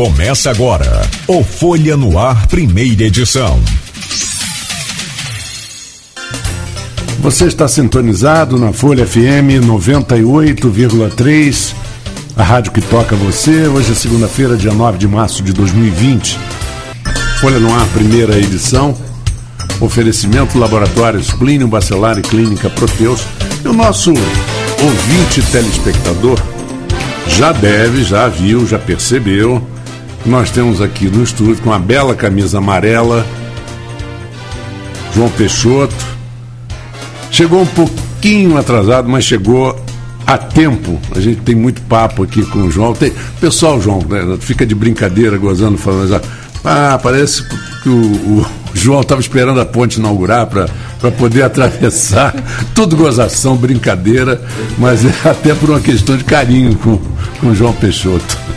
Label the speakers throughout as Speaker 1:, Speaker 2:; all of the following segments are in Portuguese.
Speaker 1: Começa agora o Folha no Ar, primeira edição.
Speaker 2: Você está sintonizado na Folha FM 98,3, a rádio que toca você. Hoje é segunda-feira, dia 9 de março de 2020. Folha no Ar, primeira edição. Oferecimento Laboratórios Plínio Bacelar e Clínica Proteus. E o nosso ouvinte telespectador já deve, já viu, já percebeu. Nós temos aqui no estúdio com a bela camisa amarela, João Peixoto. Chegou um pouquinho atrasado, mas chegou a tempo. A gente tem muito papo aqui com o João. Tem, pessoal, João, né, fica de brincadeira, gozando, falando. Ah, parece que o, o João estava esperando a ponte inaugurar para poder atravessar. Tudo gozação, brincadeira, mas é até por uma questão de carinho com, com o João Peixoto.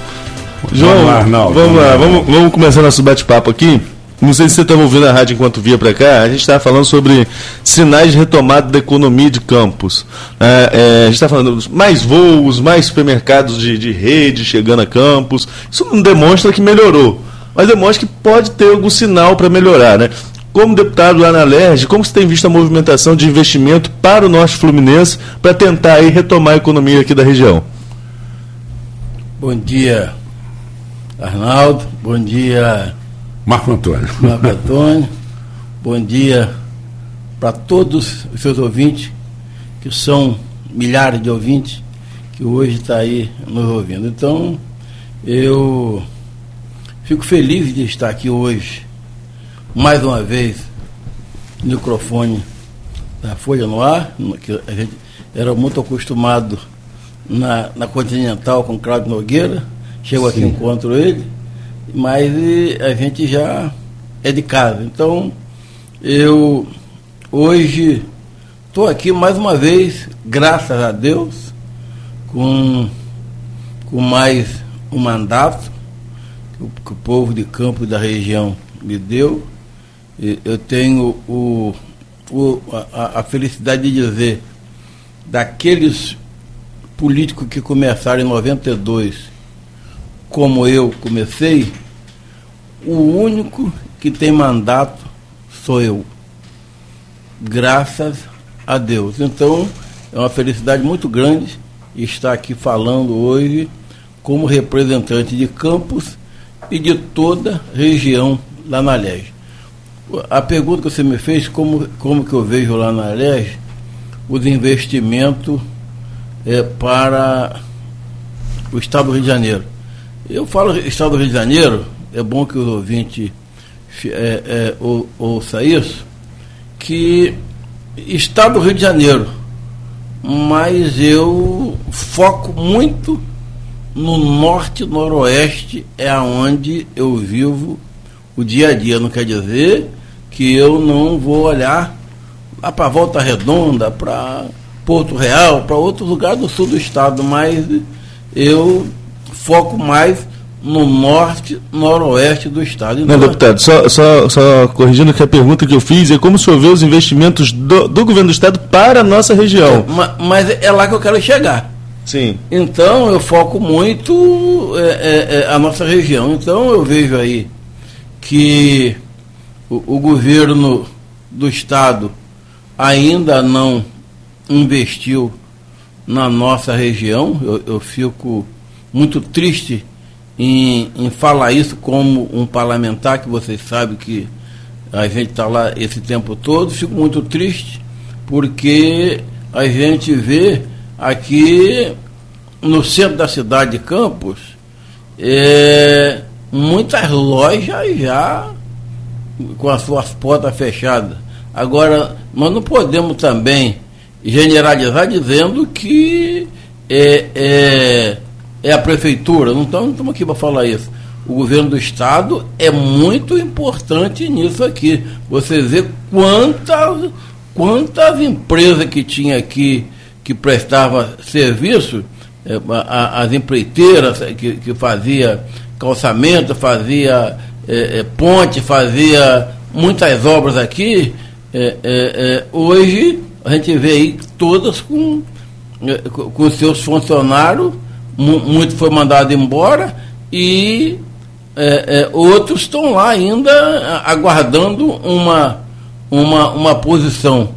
Speaker 3: João, vamos lá, Arnaldo. Vamos lá, vamos, vamos começar nosso bate-papo aqui. Não sei se você estava ouvindo a rádio enquanto via para cá, a gente estava falando sobre sinais de retomada da economia de campos. É, é, a gente está falando mais voos, mais supermercados de, de rede chegando a campos. Isso não demonstra que melhorou mas demonstra que pode ter algum sinal para melhorar, né? Como deputado lá na LERJ, como você tem visto a movimentação de investimento para o Norte Fluminense para tentar aí retomar a economia aqui da região?
Speaker 4: Bom dia, Arnaldo. Bom dia,
Speaker 2: Marco Antônio.
Speaker 4: Marco Antônio. Bom dia para todos os seus ouvintes, que são milhares de ouvintes que hoje está aí nos ouvindo. Então, eu Fico feliz de estar aqui hoje, mais uma vez, no microfone da Folha no Ar, que a gente era muito acostumado na, na Continental com Cláudio Nogueira, chego aqui e encontro ele, mas a gente já é de casa. Então, eu hoje estou aqui mais uma vez, graças a Deus, com, com mais um mandato que o povo de campo da região me deu. Eu tenho o, o, a, a felicidade de dizer, daqueles políticos que começaram em 92, como eu comecei, o único que tem mandato sou eu. Graças a Deus. Então, é uma felicidade muito grande estar aqui falando hoje como representante de Campos e de toda a região lá na Leste. A pergunta que você me fez, como, como que eu vejo lá na Leste os investimentos é, para o Estado do Rio de Janeiro. Eu falo Estado do Rio de Janeiro, é bom que os ouvintes é, é, ou, ouça isso, que Estado do Rio de Janeiro, mas eu foco muito no norte noroeste é aonde eu vivo o dia a dia. Não quer dizer que eu não vou olhar lá para Volta Redonda, para Porto Real, para outros lugares do sul do estado, mas eu foco mais no norte, noroeste do estado.
Speaker 3: Não, deputado, só, só, só corrigindo que a pergunta que eu fiz é como o senhor vê os investimentos do, do governo do estado para a nossa região.
Speaker 4: Mas, mas é lá que eu quero chegar.
Speaker 3: Sim.
Speaker 4: Então eu foco muito é, é, é, a nossa região. Então eu vejo aí que o, o governo do estado ainda não investiu na nossa região. Eu, eu fico muito triste em, em, falar isso como um parlamentar, que vocês sabem que a gente está lá esse tempo todo. Fico muito triste porque a gente vê aqui no centro da cidade de Campos, é, muitas lojas já com as suas portas fechadas. Agora, nós não podemos também generalizar dizendo que é, é, é a prefeitura. Não estamos, aqui para falar isso. O governo do estado é muito importante nisso aqui. Você vê quantas, quantas empresas que tinha aqui que prestava serviço, é, as empreiteiras que, que fazia calçamento, fazia é, é, ponte, fazia muitas obras aqui, é, é, é, hoje a gente vê aí todas com, com seus funcionários, muito foi mandado embora e é, é, outros estão lá ainda aguardando uma, uma, uma posição.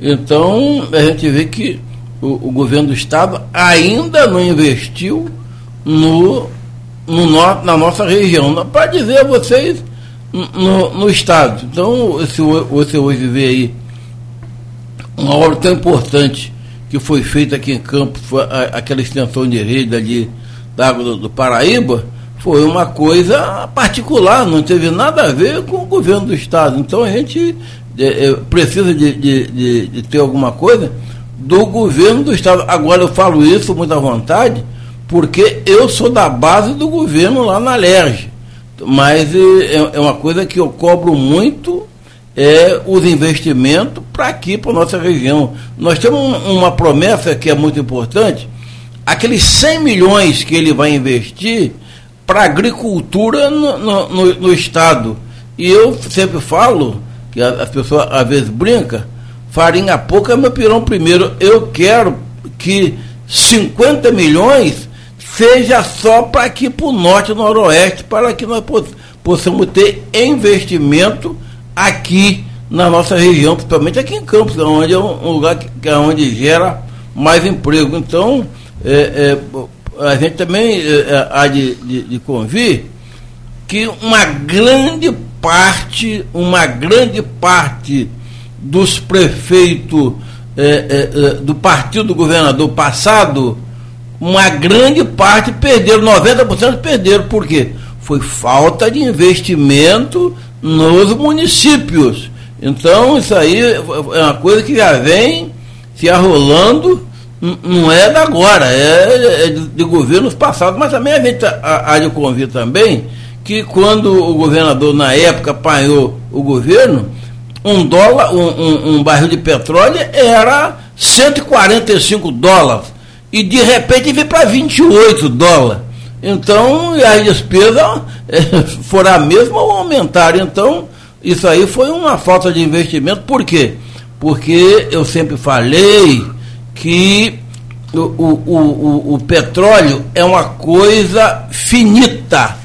Speaker 4: Então, a gente vê que o, o governo do Estado ainda não investiu no, no, na nossa região. Para dizer a vocês, no, no Estado. Então, se você hoje vê aí uma obra tão importante que foi feita aqui em a, aquela extensão de rede ali da água do, do, Paraíba, foi uma coisa particular, não teve nada a ver com o governo do Estado. Então a gente é, é, precisa de, de, de, de, ter alguma coisa do governo do Estado. Agora eu falo isso muito à vontade, porque eu sou da base do governo lá na LERJ. Mas é, é uma coisa que eu cobro muito é, os investimentos para aqui, para nossa região. Nós temos uma promessa que é muito importante, aqueles 100 milhões que ele vai investir para agricultura no, no, no, no, Estado. E eu sempre falo, que as pessoas às vezes brincam, farinha pouca é meu pirão primeiro. Eu quero que 50 milhões seja só para aqui para o norte e noroeste, para que nós possamos ter investimento aqui na nossa região, principalmente aqui em Campos, onde é um lugar que, é onde gera mais emprego. Então, é, é, a gente também é, é, há de, de, de convir que uma grande parte, uma grande parte dos prefeitos é, é, do partido do governador passado, uma grande parte perderam, 90% perderam. Por quê? Foi falta de investimento nos municípios. Então, isso aí é uma coisa que já vem se arrolando, não é da agora, é, de, de governos passados, mas também a gente há de convir também que quando o governador, na época, apanhou o governo, um dólar, um, um, um barril de petróleo era 145 dólares. E de repente veio para 28 dólares. Então, as despesas é, foram a mesma ou aumentaram. Então, isso aí foi uma falta de investimento. Por quê? Porque eu sempre falei que o, o, o, o petróleo é uma coisa finita.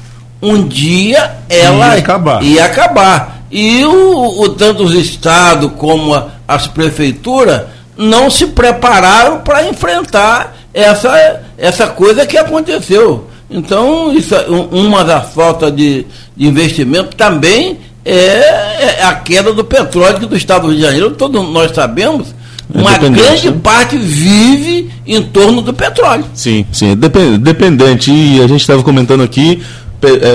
Speaker 4: Um dia ela
Speaker 2: ia acabar.
Speaker 4: Ia acabar. E o, o, tanto os estados como a, as prefeituras não se prepararam para enfrentar essa, essa coisa que aconteceu. Então, isso, é uma das faltas de, de investimento também é, é, a queda do petróleo do Estado do Rio de Janeiro. Todos nós sabemos, é uma grande né? parte vive em torno do petróleo.
Speaker 3: Sim, sim, dependente. E a gente estava comentando aqui,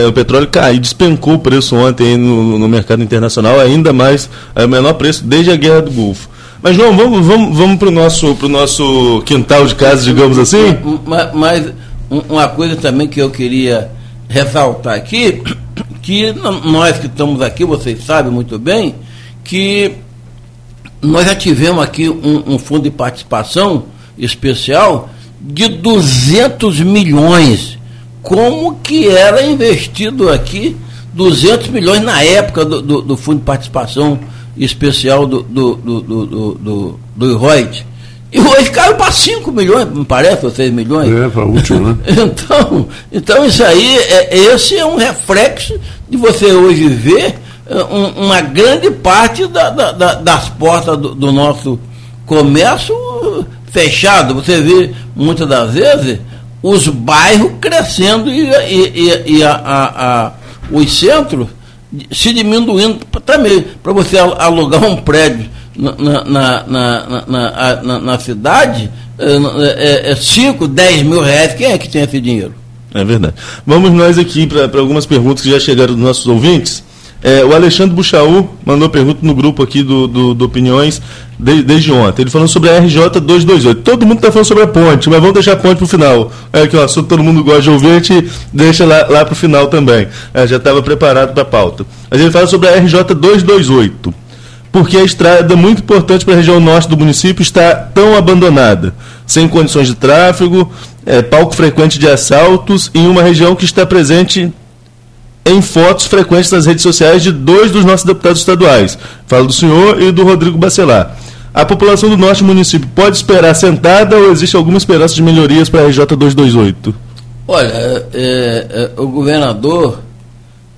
Speaker 3: o petróleo caiu, despencou o preço ontem no, no mercado internacional, ainda mais, é o menor preço desde a Guerra do Golfo. Mas, João, vamos, vamos, vamos para o nosso, nosso quintal de casa, digamos assim?
Speaker 4: Mas, mas uma coisa também que eu queria ressaltar aqui, que nós que estamos aqui, vocês sabem muito bem, que nós já tivemos aqui um, um fundo de participação especial de 200 milhões. Como que era investido aqui 200 milhões na época do, do, do fundo de participação especial do, do, do, do, do, do, do e hoje caiu para 5 milhões, me parece, ou 6 milhões.
Speaker 2: É, para último, né?
Speaker 4: então, então, isso aí, é, esse é um reflexo de você hoje ver é, um, uma grande parte da, da, da, das portas do, do, nosso comércio fechado. Você vê, muitas das vezes, os bairros crescendo e, e, e, e a, a, a, os centros se diminuindo também. Para você alugar um prédio na, na, na, na, cidade, é 5, é 10 é mil reais, quem é que tem esse dinheiro?
Speaker 3: É verdade. Vamos nós aqui para algumas perguntas que já chegaram dos nossos ouvintes. É, o Alexandre Buchaú mandou pergunta no grupo aqui do, do, do Opiniões de, desde ontem. Ele falando sobre a RJ 228. Todo mundo está falando sobre a ponte, mas vamos deixar a ponte para o final. É que o assunto todo mundo gosta de ouvir, a gente deixa lá, lá para o final também. É, já estava preparado para a pauta. Mas ele fala sobre a RJ 228 porque a estrada muito importante para a região norte do município está tão abandonada, sem condições de tráfego, é, palco frequente de assaltos, em uma região que está presente em fotos frequentes nas redes sociais de dois dos nossos deputados estaduais. Falo do senhor e do Rodrigo Bacelar. A população do norte do município pode esperar sentada ou existe alguma esperança de melhorias para a RJ 228?
Speaker 4: Olha, é, é, o governador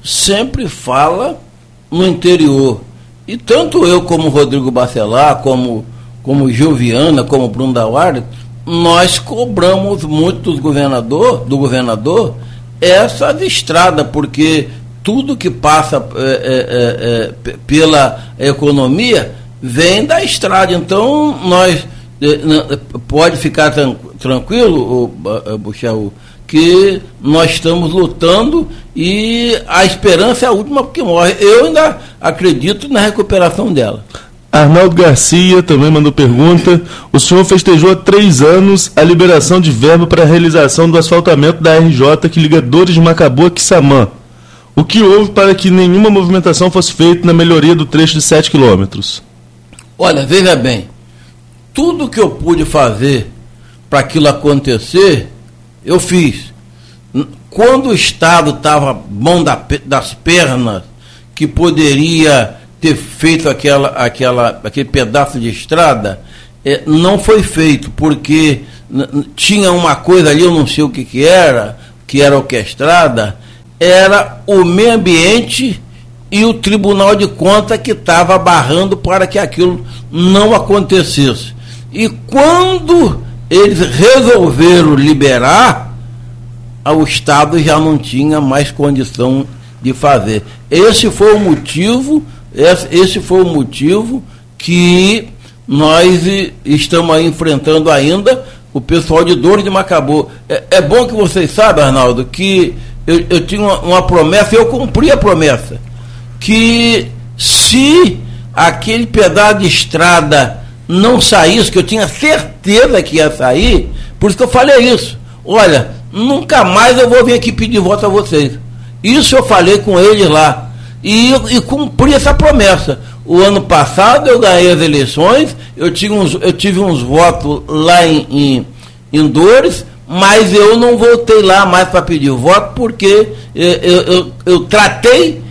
Speaker 4: sempre fala no interior. E tanto eu como Rodrigo Bacelar, como, como Gilviana, como Bruno Dauari, nós cobramos muito do governador, do governador essas estradas, porque tudo que passa é, é, é, pela economia vem da estrada. Então, nós pode ficar tranquilo, Buxaú, que nós estamos lutando e a esperança é a última que morre. Eu ainda acredito na recuperação dela.
Speaker 3: Arnaldo Garcia também mandou pergunta. O senhor festejou há três anos a liberação de verba para a realização do asfaltamento da RJ que liga Dores de Macabu a Quissamã. O que houve para que nenhuma movimentação fosse feita na melhoria do trecho de 7 quilômetros?
Speaker 4: Olha, veja bem, tudo que eu pude fazer para aquilo acontecer, eu fiz. Quando o Estado estava bom das pernas, que poderia ter feito aquela, aquela, aquele pedaço de estrada, é, não foi feito, porque tinha uma coisa ali, eu não sei o que, que era, que era orquestrada, era o meio ambiente e o Tribunal de Contas que estava barrando para que aquilo não acontecesse. E quando eles resolveram liberar, o Estado já não tinha mais condição de fazer. Esse foi o motivo, esse foi o motivo que nós estamos enfrentando ainda o pessoal de Dor de Macabu. É, é bom que vocês saibam, Arnaldo, que eu, eu tinha uma, uma promessa eu cumpri a promessa. Que se aquele pedaço de estrada não saísse, que eu tinha certeza que ia sair, por isso que eu falei isso. Olha, nunca mais eu vou vir aqui pedir voto a vocês. Isso eu falei com eles lá. E, e cumpri essa promessa. O ano passado eu ganhei as eleições, eu, tinha uns, eu tive uns votos lá em, em, em Dores, mas eu não voltei lá mais para pedir voto, porque eu, eu, eu, eu tratei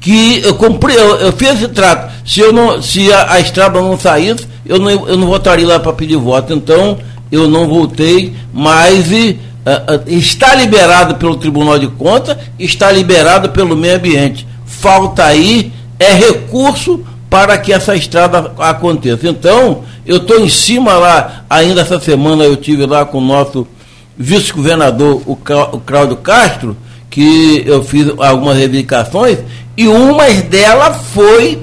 Speaker 4: que eu cumpri, eu, eu, fiz esse trato. Se, eu não, se a, a estrada não saísse, eu não, eu não votaria lá para pedir voto. Então, eu não voltei, mas e, uh, uh, está liberado pelo Tribunal de Contas, está liberado pelo meio ambiente. Falta aí é recurso para que essa estrada aconteça. Então, eu estou em cima lá, ainda essa semana eu tive lá com o nosso vice-governador, o Cláudio Castro, que eu fiz algumas reivindicações, e uma delas foi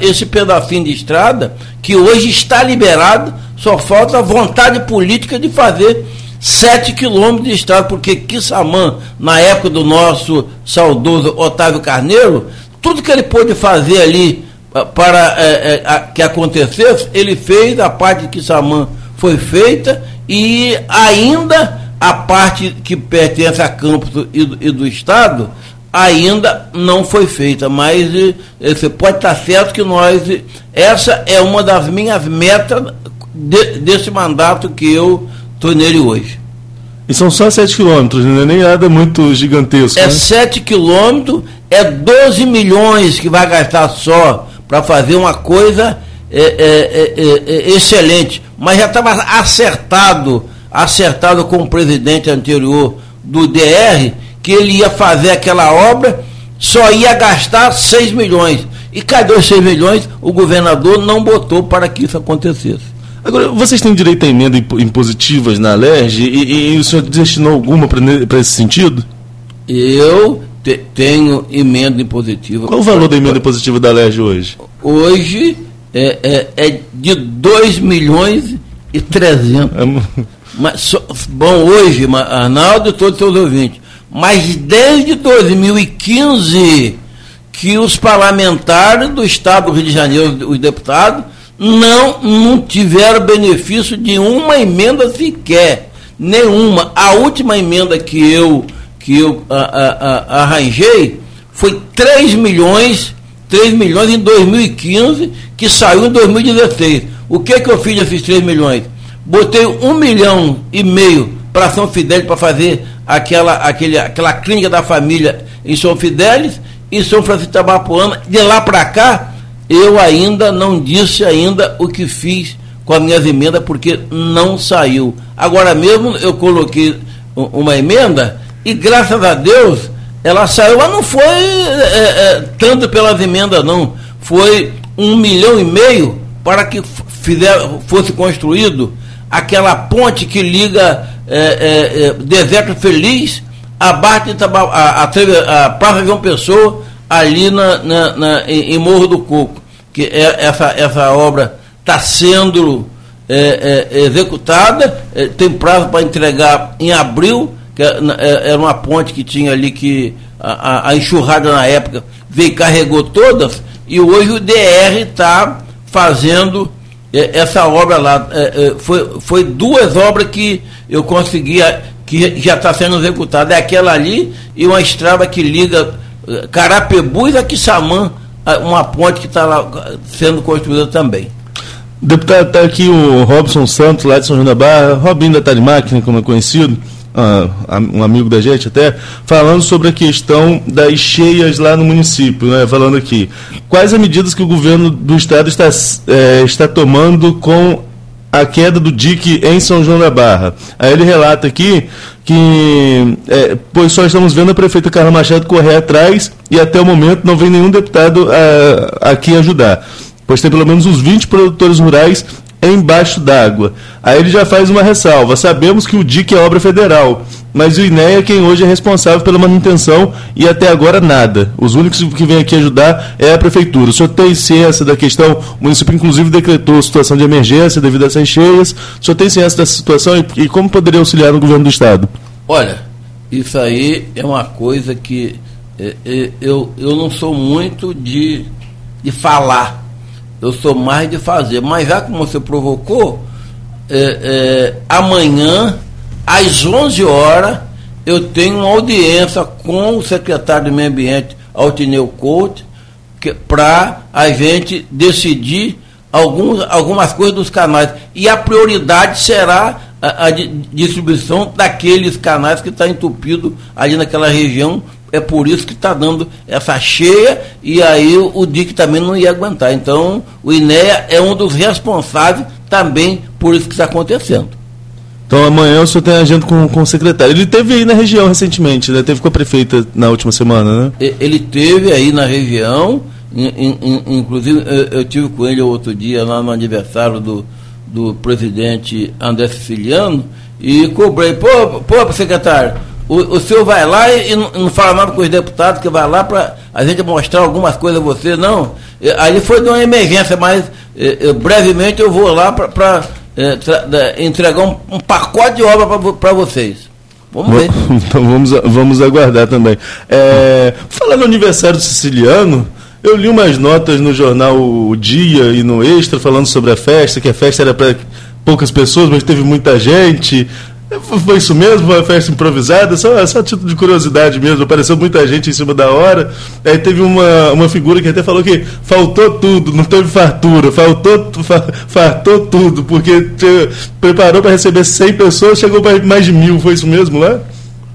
Speaker 4: esse pedacinho de estrada, que hoje está liberado, só falta vontade política de fazer 7 quilômetros de estrada, porque Quissamã, na época do nosso saudoso Otávio Carneiro, tudo que ele pôde fazer ali ah, para é, é, que acontecesse, ele fez, a parte de Quissamã foi feita, e ainda a parte que pertence a campus e do, e do Estado ainda não foi feita, mas você pode estar certo que nós, essa é uma das minhas metas de, desse mandato que eu estou nele hoje.
Speaker 3: E são só 7 quilômetros, não é nem nada muito gigantesco.
Speaker 4: É
Speaker 3: né?
Speaker 4: 7 quilômetros, é 12 milhões que vai gastar só para fazer uma coisa é, é, é excelente. Mas já estava acertado acertado com o presidente anterior do DR, que ele ia fazer aquela obra, só ia gastar 6 milhões. E cadê os 6 milhões? O governador não botou para que isso acontecesse.
Speaker 3: Agora, vocês têm direito a emenda impositivas na LERJ e, e o senhor destinou alguma para esse sentido?
Speaker 4: Eu te, tenho emenda impositiva.
Speaker 3: Qual o valor da emenda impositiva da LERJ hoje?
Speaker 4: Hoje é, é, é de 2 milhões e 300. É, mas, bom, hoje, Arnaldo e todos os seus ouvintes, mas desde 2015 que os parlamentares do Estado do Rio de Janeiro, os deputados, não, não tiveram benefício de uma emenda sequer. Nenhuma. A última emenda que eu, que eu a, a, a, arranjei foi 3 milhões, 3 milhões em 2015, que saiu em 2016. O que, que eu fiz desses 3 milhões? Botei um milhão e meio para São Fidélis para fazer aquela, aquele, aquela clínica da família em São Fidélis e São Francisco de Tabapuana. De lá para cá, eu ainda não disse ainda o que fiz com as minhas emendas, porque não saiu. Agora mesmo eu coloquei uma emenda e graças a Deus ela saiu, mas não foi é, é, tanto pelas emendas, não. Foi um milhão e meio para que fizer, fosse construído aquela ponte que liga é, é, é Deserto Feliz a, a, a, a Praça João Pessoa, ali na, na, na em, Morro do Coco. Que é, essa, essa obra está sendo é, executada, tem prazo para entregar em abril que é, é, era uma ponte que tinha ali que a, a enxurrada na época veio carregou todas, e hoje o DR está fazendo é, essa obra lá. foi, foi duas obras que eu consegui, que já está sendo executada. É aquela ali e uma estrada que liga Carapebus a Quissamã, uma ponte que está lá sendo construída também.
Speaker 3: Deputado, está aqui o Robson Santos, lá de São João da Barra, Robinho da Máquina, como é conhecido um amigo da gente até, falando sobre a questão das cheias lá no município, né? falando aqui. Quais as medidas que o governo do estado está, é, está tomando com a queda do DIC em São João da Barra? Aí ele relata aqui que, é, pois só estamos vendo a prefeita Carla Machado correr atrás e até o momento não vem nenhum deputado a, aqui ajudar pois tem pelo menos uns 20 produtores rurais embaixo d'água. Aí ele já faz uma ressalva. Sabemos que o DIC é obra federal, mas o INEA é quem hoje é responsável pela manutenção e até agora nada. Os únicos que vêm aqui ajudar é a prefeitura. O senhor tem ciência da questão? O município, inclusive, decretou situação de emergência devido a essas cheias. O senhor tem ciência dessa situação e, e como poderia auxiliar no governo do Estado?
Speaker 4: Olha, isso aí é uma coisa que é, é, eu, eu não sou muito de, de falar eu sou mais de fazer. Mas já como você provocou, é, é, amanhã, às 11 horas, eu tenho uma audiência com o secretário do Meio Ambiente, Altineu Couto, para a gente decidir alguns, algumas coisas dos canais. E a prioridade será a, a distribuição daqueles canais que estão tá entupidos ali naquela região é por isso que está dando essa cheia e aí o DIC também não ia aguentar. Então, o INEA é um dos responsáveis também por isso que está acontecendo.
Speaker 3: Então amanhã o senhor tem agenda com, com o secretário. Ele teve aí na região recentemente, né? Teve com a prefeita na última semana, né?
Speaker 4: Ele teve aí na região, in, in, inclusive eu, eu, tive com ele outro dia lá no aniversário do, do presidente André Siciliano e cobrei, pô, pô, secretário, o, o senhor vai lá e, e, não, não, fala nada com os deputados que vai lá para a gente mostrar algumas coisas a você, não. aí foi de uma emergência, mas brevemente eu vou lá para entregar um, um, pacote de obra para vocês.
Speaker 3: Vamos ver. Então vamos, vamos aguardar também. É, falando no aniversário siciliano, eu li umas notas no jornal O Dia e no Extra falando sobre a festa, que a festa era para poucas pessoas, mas teve muita gente. Foi isso mesmo? Uma festa improvisada? Só, só título de curiosidade mesmo. Apareceu muita gente em cima da hora. Aí teve uma, uma figura que até falou que faltou tudo, não teve fartura, faltou, fartou tudo, porque te, preparou para receber 100 pessoas, chegou para mais de mil. Foi isso mesmo lá?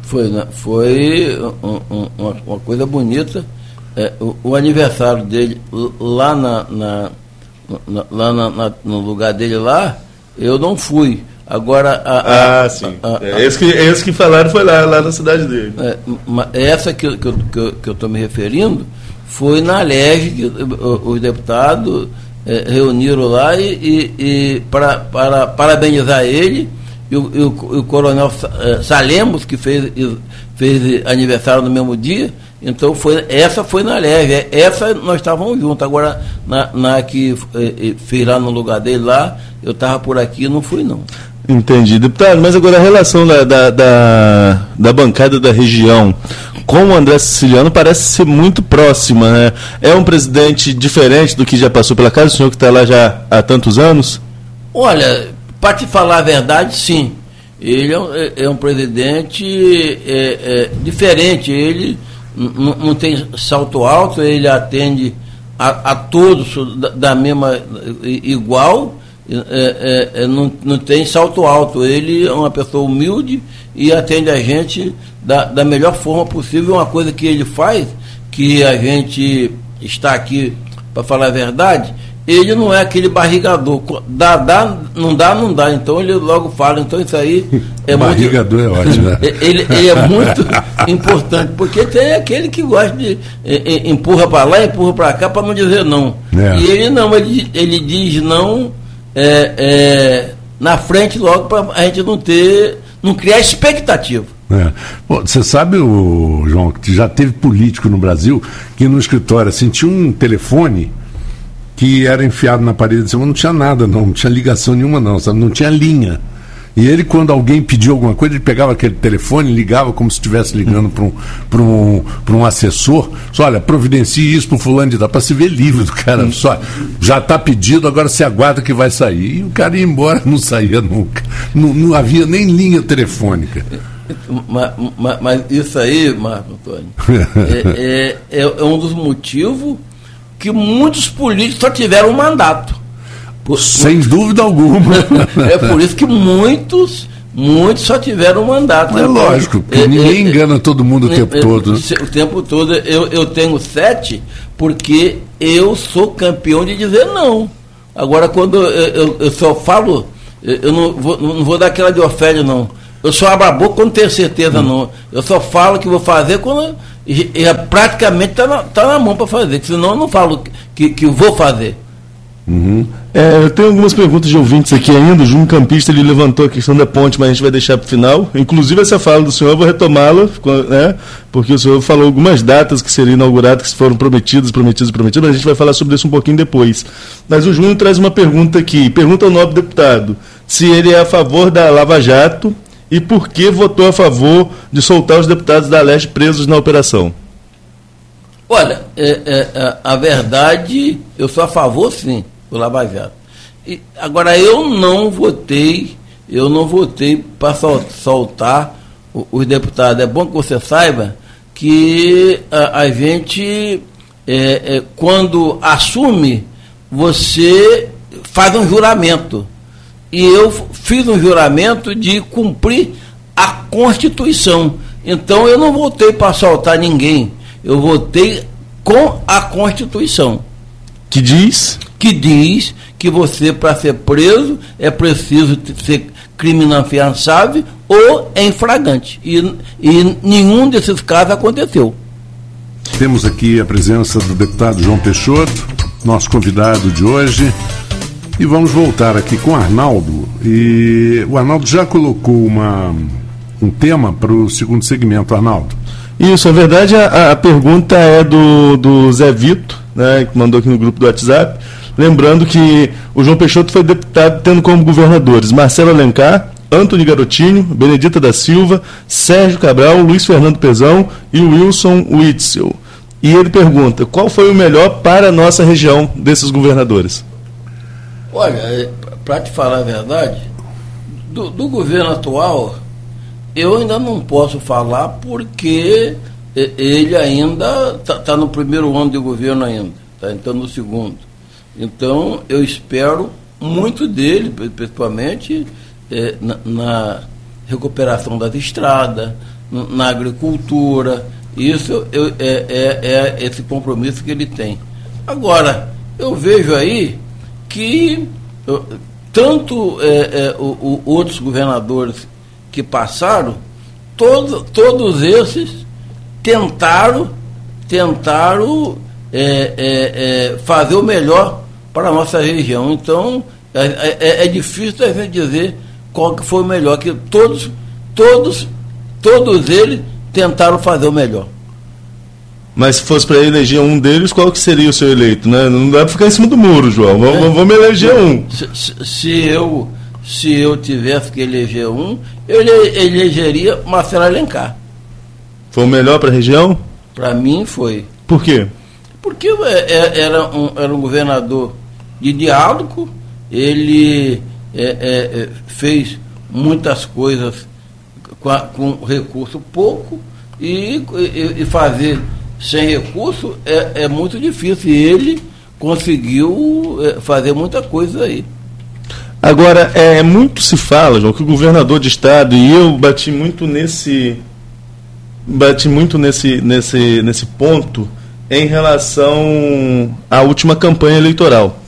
Speaker 4: Foi, né? foi um, um, uma, uma, coisa bonita. É, o, o, aniversário dele lá, na, na, na lá na, no lugar dele lá, eu não fui Agora. A,
Speaker 3: a, ah, sim. A, é, esse, que, esse que falaram foi lá, lá na cidade dele.
Speaker 4: É, essa que, que, que eu estou me referindo foi na LEG que os deputados é, reuniram lá e, e, e para, para parabenizar ele e o, e o, o coronel é, Salemos, que fez, fez aniversário no mesmo dia. Então foi, essa foi na leve, é, essa nós estávamos juntos. Agora, na, na que é, fez lá no lugar dele lá, eu estava por aqui e não fui não.
Speaker 3: Entendi. Deputado, mas agora a relação da, da, da, da, bancada da região com o André Siciliano parece ser muito próxima, né? É um presidente diferente do que já passou pela casa, o senhor que está lá já há tantos anos?
Speaker 4: Olha, para te falar a verdade, sim. Ele é um, é, é um presidente é, é, diferente, ele não tem salto alto, ele atende a, a todos da, da mesma igual é, é, é, não, não tem salto alto. Ele é uma pessoa humilde e atende a gente da, da melhor forma possível. Uma coisa que ele faz, que a gente está aqui para falar a verdade, ele não é aquele barrigador. Dá, dá, não dá, não dá. Então ele logo fala. Então isso aí é
Speaker 2: barrigador
Speaker 4: muito.
Speaker 2: é ótimo. Né?
Speaker 4: ele, ele é muito importante, porque tem aquele que gosta de empurra para lá, empurra para cá para não dizer não. É. E ele não, ele, ele diz não é, é, na frente logo para a gente não ter, não criar expectativa.
Speaker 2: É. Bom, você sabe, o, João, que já teve político no Brasil que no escritório assim, tinha um telefone que era enfiado na parede de cima, não tinha nada, não, não tinha ligação nenhuma, não, sabe? não tinha linha. E ele, quando alguém pediu alguma coisa, ele pegava aquele telefone, ligava como se estivesse ligando para um, um, um assessor. Só, olha, providencie isso para o fulano de dar para se ver livre do cara. Só, já está pedido, agora se aguarda que vai sair. E o cara ia embora, não saía nunca. Não, não havia nem linha telefônica.
Speaker 4: Mas, mas, mas isso aí, Marco Antônio, é, é, é, é um dos motivos que muitos políticos só tiveram um mandato.
Speaker 2: Sem dúvida alguma.
Speaker 4: é por isso que muitos, muitos só tiveram mandato.
Speaker 2: É lógico, porque é, ninguém é, engana todo mundo o tempo todo.
Speaker 4: O tempo todo. Eu, eu tenho sete porque eu sou campeão de dizer não. Agora, quando eu, eu, eu só falo, eu não vou, não vou dar aquela de Ofélia, não. Eu só abro a boca quando tenho certeza, hum. não. Eu só falo que vou fazer quando e é praticamente está na, tá na mão para fazer, senão eu não falo que, que vou fazer.
Speaker 3: Uhum. É, eu tenho algumas perguntas de ouvintes aqui ainda. O Júnior Campista ele levantou a questão da ponte, mas a gente vai deixar para o final. Inclusive, essa fala do senhor, eu vou retomá-la, né, porque o senhor falou algumas datas que seriam inauguradas, que foram prometidas, prometidas, prometidas, mas a gente vai falar sobre isso um pouquinho depois. Mas o Júnior traz uma pergunta aqui. Pergunta ao nobre deputado se ele é a favor da Lava Jato e por que votou a favor de soltar os deputados da Leste presos na operação?
Speaker 4: Olha, é, é, é, a verdade, eu sou a favor sim do Lava Jato. E, agora, eu não votei, eu não votei para sol, soltar os deputados. É bom que você saiba que a, a gente, é, é, quando assume, você faz um juramento e eu fiz um juramento de cumprir a Constituição. Então eu não votei para assaltar ninguém, eu votei com a Constituição.
Speaker 3: Que diz?
Speaker 4: Que diz que você, para ser preso, é preciso ser crime inafiançável ou em fragante. E, e nenhum desses casos aconteceu.
Speaker 2: Temos aqui a presença do deputado João Peixoto, nosso convidado de hoje. E vamos voltar aqui com o Arnaldo. E o Arnaldo já colocou uma, um tema para o segundo segmento, Arnaldo.
Speaker 3: Isso, a verdade, a, a pergunta é do, do Zé Vito, né, que mandou aqui no grupo do WhatsApp. Lembrando que o João Peixoto foi deputado tendo como governadores Marcelo Alencar, Antônio Garotinho, Benedita da Silva, Sérgio Cabral, Luiz Fernando Pezão e Wilson Witzel. E ele pergunta: qual foi o melhor para a nossa região desses governadores?
Speaker 4: Olha, é, para te falar a verdade, do, do, governo atual, eu ainda não posso falar porque ele ainda está tá no primeiro ano de governo ainda, está entrando no segundo. Então eu espero muito dele, principalmente é, na, na, recuperação das estradas, na agricultura. Isso eu, é, é, é esse compromisso que ele tem. Agora, eu vejo aí que tanto é, é, o, o, outros governadores que passaram, todo, todos esses tentaram, tentaram é fazer o melhor para a nossa região. Então, é, é, é, difícil a gente dizer qual que foi o melhor, que todos, todos, todos eles tentaram fazer o melhor.
Speaker 3: Mas se fosse para eleger um deles, qual que seria o seu eleito? Né? Não dá para ficar em cima do muro, João. Vamos, é. vamos eleger um.
Speaker 4: Se, se, eu, se eu tivesse que eleger um, eu elegeria Marcelo Alencar.
Speaker 3: Foi o melhor para a região?
Speaker 4: Para mim foi.
Speaker 3: Por quê?
Speaker 4: Porque é, é, era um, era um governador de diálogo, ele é, é, fez muitas coisas com, com recurso pouco e, e, e fazer sem recurso é, é muito difícil. E ele conseguiu é, fazer muita coisa aí.
Speaker 3: Agora, é, muito se fala, João, que o governador de estado, e eu bati muito nesse. bati muito nesse, nesse, nesse ponto em relação à última campanha eleitoral.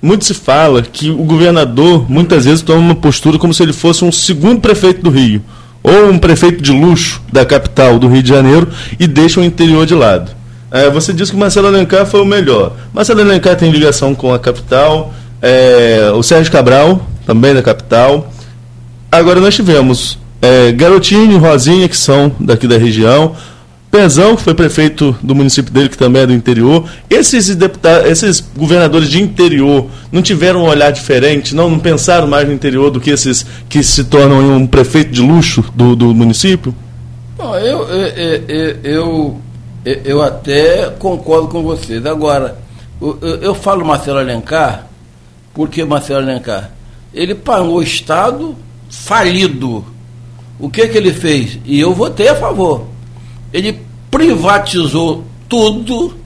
Speaker 3: muito se fala que o governador muitas vezes toma uma postura como se ele fosse um segundo prefeito do Rio, ou um prefeito de luxo da capital do Rio de Janeiro e deixa o interior de lado. É, você disse que Marcelo Alencar foi o melhor. Marcelo Alencar tem ligação com a capital, é, o Sérgio Cabral, também da capital. Agora nós tivemos é, Garotinho e Rosinha, que são daqui da região, Pezão, que foi prefeito do município dele, que também é do interior. Esses deputados, esses governadores de interior não tiveram um olhar diferente, não, não pensaram mais no interior do que esses que se tornam um prefeito de luxo do, do município?
Speaker 4: Eu, eu, eu, eu, eu até concordo com vocês. Agora, eu, eu falo Marcelo Alencar, porque Marcelo Alencar, ele pagou o Estado falido. O que, que ele fez? E eu votei a favor ele privatizou tudo,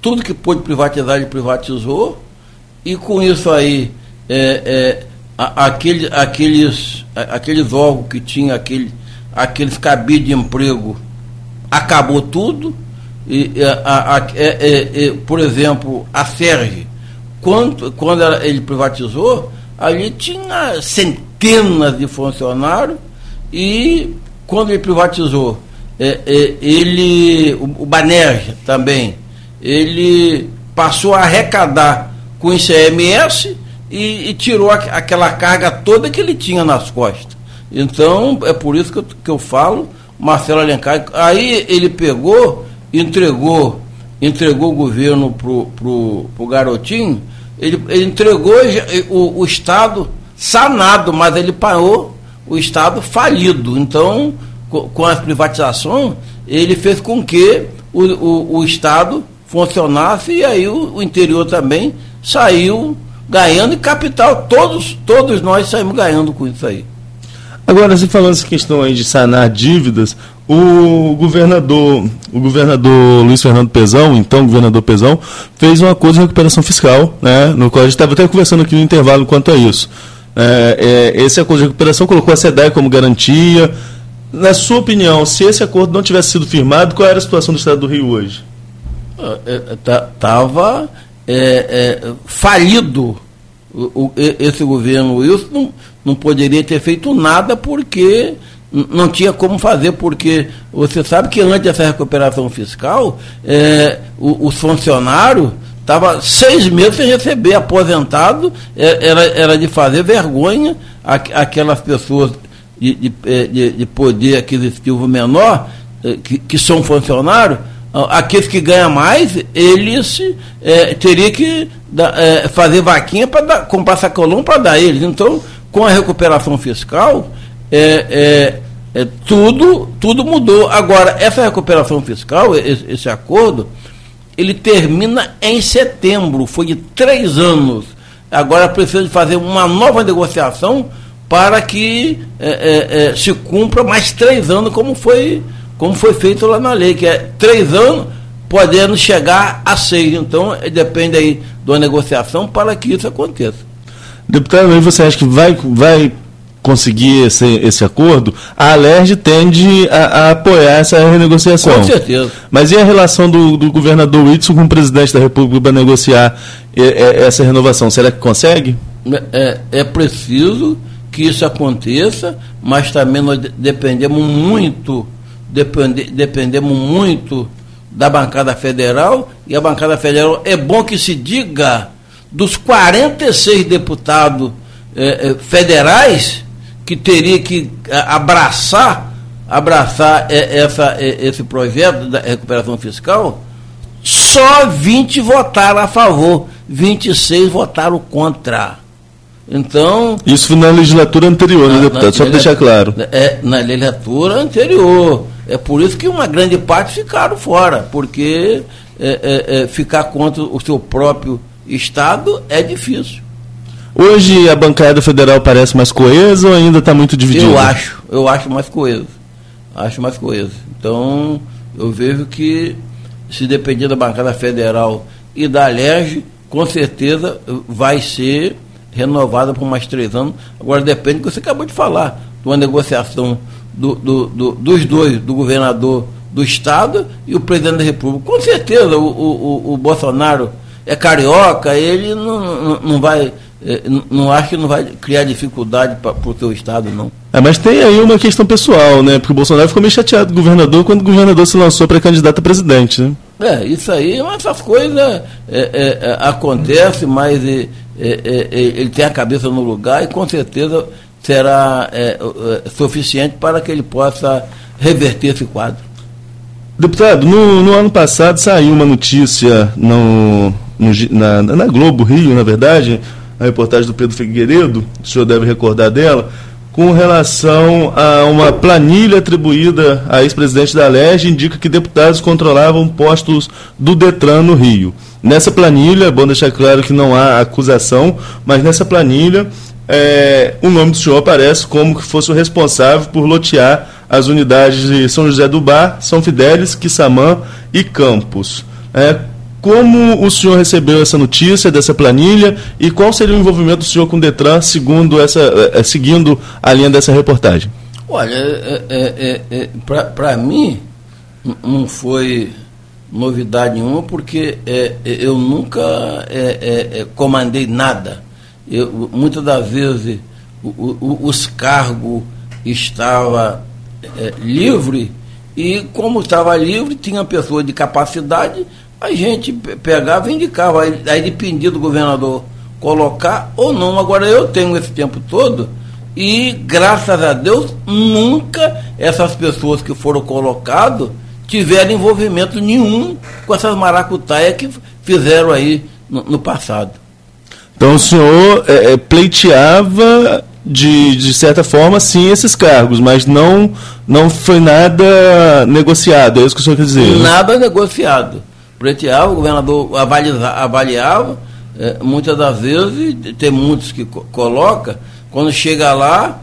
Speaker 4: tudo que pôde privatizar, ele privatizou, e com isso aí, é, é, aquele, aqueles, aqueles órgãos que tinham aquele, aqueles cabides de emprego, acabou tudo. E, a, a, é, é, é, por exemplo, a Serge, quando, quando ele privatizou, ali tinha centenas de funcionários e quando ele privatizou é, é, ele, o, o também, ele passou a arrecadar com o ICMS e, e tirou a, aquela carga toda que ele tinha nas costas. Então, é por isso que eu, que eu falo, Marcelo Alencar, aí ele pegou, entregou, entregou o governo pro, pro, garotinho, ele, ele entregou o, o Estado sanado, mas ele parou o Estado falido. Então, com a privatização, ele fez com que o, o, o Estado funcionasse e aí o, o, interior também saiu ganhando e capital, todos, todos nós saímos ganhando com isso aí.
Speaker 3: Agora, se falando essa questão aí de sanar dívidas, o governador, o governador Luiz Fernando Pezão, então governador Pezão, fez um acordo de recuperação fiscal, né, no qual a gente estava até conversando aqui no intervalo quanto a isso. É, é, esse acordo de recuperação colocou a SEDAI como garantia, na sua opinião, se esse acordo não tivesse sido firmado, qual era a situação do Estado do Rio hoje?
Speaker 4: Estava é, é, é, falido. O, o, esse governo Wilson não, não poderia ter feito nada porque não tinha como fazer, porque você sabe que antes dessa recuperação fiscal, é, os funcionários estavam seis meses sem receber, aposentado, é, era, era de fazer vergonha aquelas pessoas de, é, de, de poder aquisitivo menor, é, que, que são funcionários, aqueles que ganham mais, eles é, teriam que dar, é, fazer vaquinha para comprar sacolão para dar eles. Então, com a recuperação fiscal, é, é, tudo, tudo mudou. Agora, essa recuperação fiscal, esse, esse, acordo, ele termina em setembro, foi de três anos. Agora precisa fazer uma nova negociação para que é, é, é, se cumpra mais três anos, como foi, como foi feito lá na lei, que é três anos podendo chegar a seis. Então, é, depende aí uma negociação para que isso aconteça.
Speaker 3: Deputado, aí você acha que vai, vai conseguir esse, esse acordo? A Alerj tende a, a, apoiar essa renegociação.
Speaker 4: Com certeza.
Speaker 3: Mas e a relação do, do governador Whitson com o presidente da República para negociar essa renovação? Será que consegue?
Speaker 4: É, é preciso que isso aconteça, mas também nós dependemos muito, depende, dependemos muito da bancada federal, e a bancada federal é bom que se diga dos 46 deputados eh, eh, federais que teria que eh, abraçar abraçar eh, essa, esse projeto da recuperação fiscal, só 20 votaram a favor, 26 votaram contra. Então.
Speaker 3: Isso foi na legislatura anterior, né, né, deputado? Na, Só para deixar claro.
Speaker 4: É, na legislatura anterior. É por isso que uma grande parte ficaram fora, porque é, é, é, ficar contra o seu próprio Estado é difícil.
Speaker 3: Hoje a bancada federal parece mais coesa ou ainda está muito dividida?
Speaker 4: Eu acho, eu acho mais coesa. Acho mais coesa. Então, eu vejo que se depender da bancada federal e da LERJ, com certeza vai ser renovada por mais três anos. Agora depende do que você acabou de falar, de uma negociação do, do, do, dos dois, do governador do Estado e o presidente da República. Com certeza o, o, o Bolsonaro é carioca, ele não, não, não vai é, não acho que não vai criar dificuldade para o seu estado, não.
Speaker 3: É, mas tem aí uma questão pessoal, né? Porque o Bolsonaro ficou meio chateado com o governador quando o governador se lançou para candidato a presidente, né?
Speaker 4: É, isso aí, essas coisas é, é, é acontecem, mas é, é, ele tem a cabeça no lugar e com certeza será suficiente para que ele possa reverter esse quadro.
Speaker 3: Deputado, no, no ano passado saiu uma notícia no, no na, na Globo Rio, na verdade, a reportagem do Pedro Figueiredo, o senhor deve recordar dela, com relação a uma planilha atribuída à ex-presidente da LERJ, indica que deputados controlavam postos do Detran no Rio. Nessa planilha, é bom deixar claro que não há acusação, mas nessa planilha é, o nome do senhor aparece como que fosse o responsável por lotear as unidades de São José do Bar, São Fidélis, Quissamã e Campos. É, como o senhor recebeu essa notícia dessa planilha e qual seria o envolvimento do senhor com o Detran segundo essa, é, seguindo a linha dessa reportagem?
Speaker 4: Olha, é, é, é, é para mim não foi novidade nenhuma porque eu nunca comandei nada. Eu, muitas das vezes o, o, os cargos estavam livre e como estava livre, tinha pessoa de capacidade a gente pegava e indicava, aí, aí dependia do governador colocar ou não. Agora eu tenho esse tempo todo e graças a Deus nunca essas pessoas que foram colocadas tiveram envolvimento nenhum com essas maracutaias que fizeram aí no, no passado.
Speaker 3: Então o senhor é, é, pleiteava de, de certa forma sim esses cargos, mas não, não foi nada negociado, é isso que o senhor quer dizer?
Speaker 4: Né? Nada negociado preteava, o governador avaliava, avaliava é, muitas das vezes, tem muitos que co coloca, quando chega lá,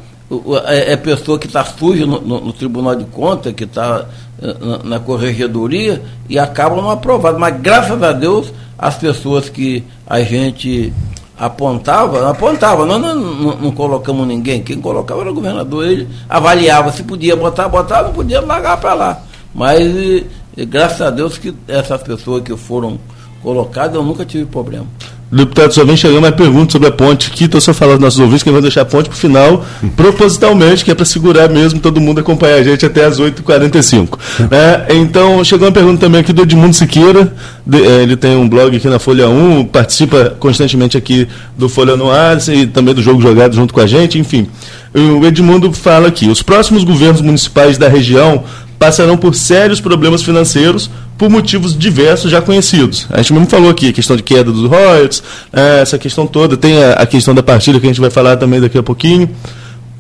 Speaker 4: é, é pessoa que está suja no, no, no, Tribunal de Contas, que está é, na, na, corregedoria, e acabam não aprovando. Mas graças a Deus, as pessoas que a gente apontava, apontava, nós não, não, não, colocamos ninguém, quem colocava era o governador, ele avaliava se podia botar, botar, não podia largar para lá. Mas e graças a Deus que essas pessoas que foram colocadas, eu nunca tive problema.
Speaker 3: Deputado, só vem chegando mais perguntas sobre a ponte aqui, estou só falando aos nossos ouvintes que vai deixar a ponte para o final, propositalmente, que é para segurar mesmo, todo mundo acompanhar a gente até as 8h45. é, então, chegou uma pergunta também aqui do Edmundo Siqueira, de, é, ele tem um blog aqui na Folha 1, participa constantemente aqui do Folha no Ar e também do Jogo Jogado junto com a gente, enfim. O Edmundo fala aqui, os próximos governos municipais da região passarão por sérios problemas financeiros por motivos diversos já conhecidos. A gente mesmo falou aqui, a questão de queda dos royalties, é, essa questão toda, tem a, questão da partilha que a gente vai falar também daqui a pouquinho.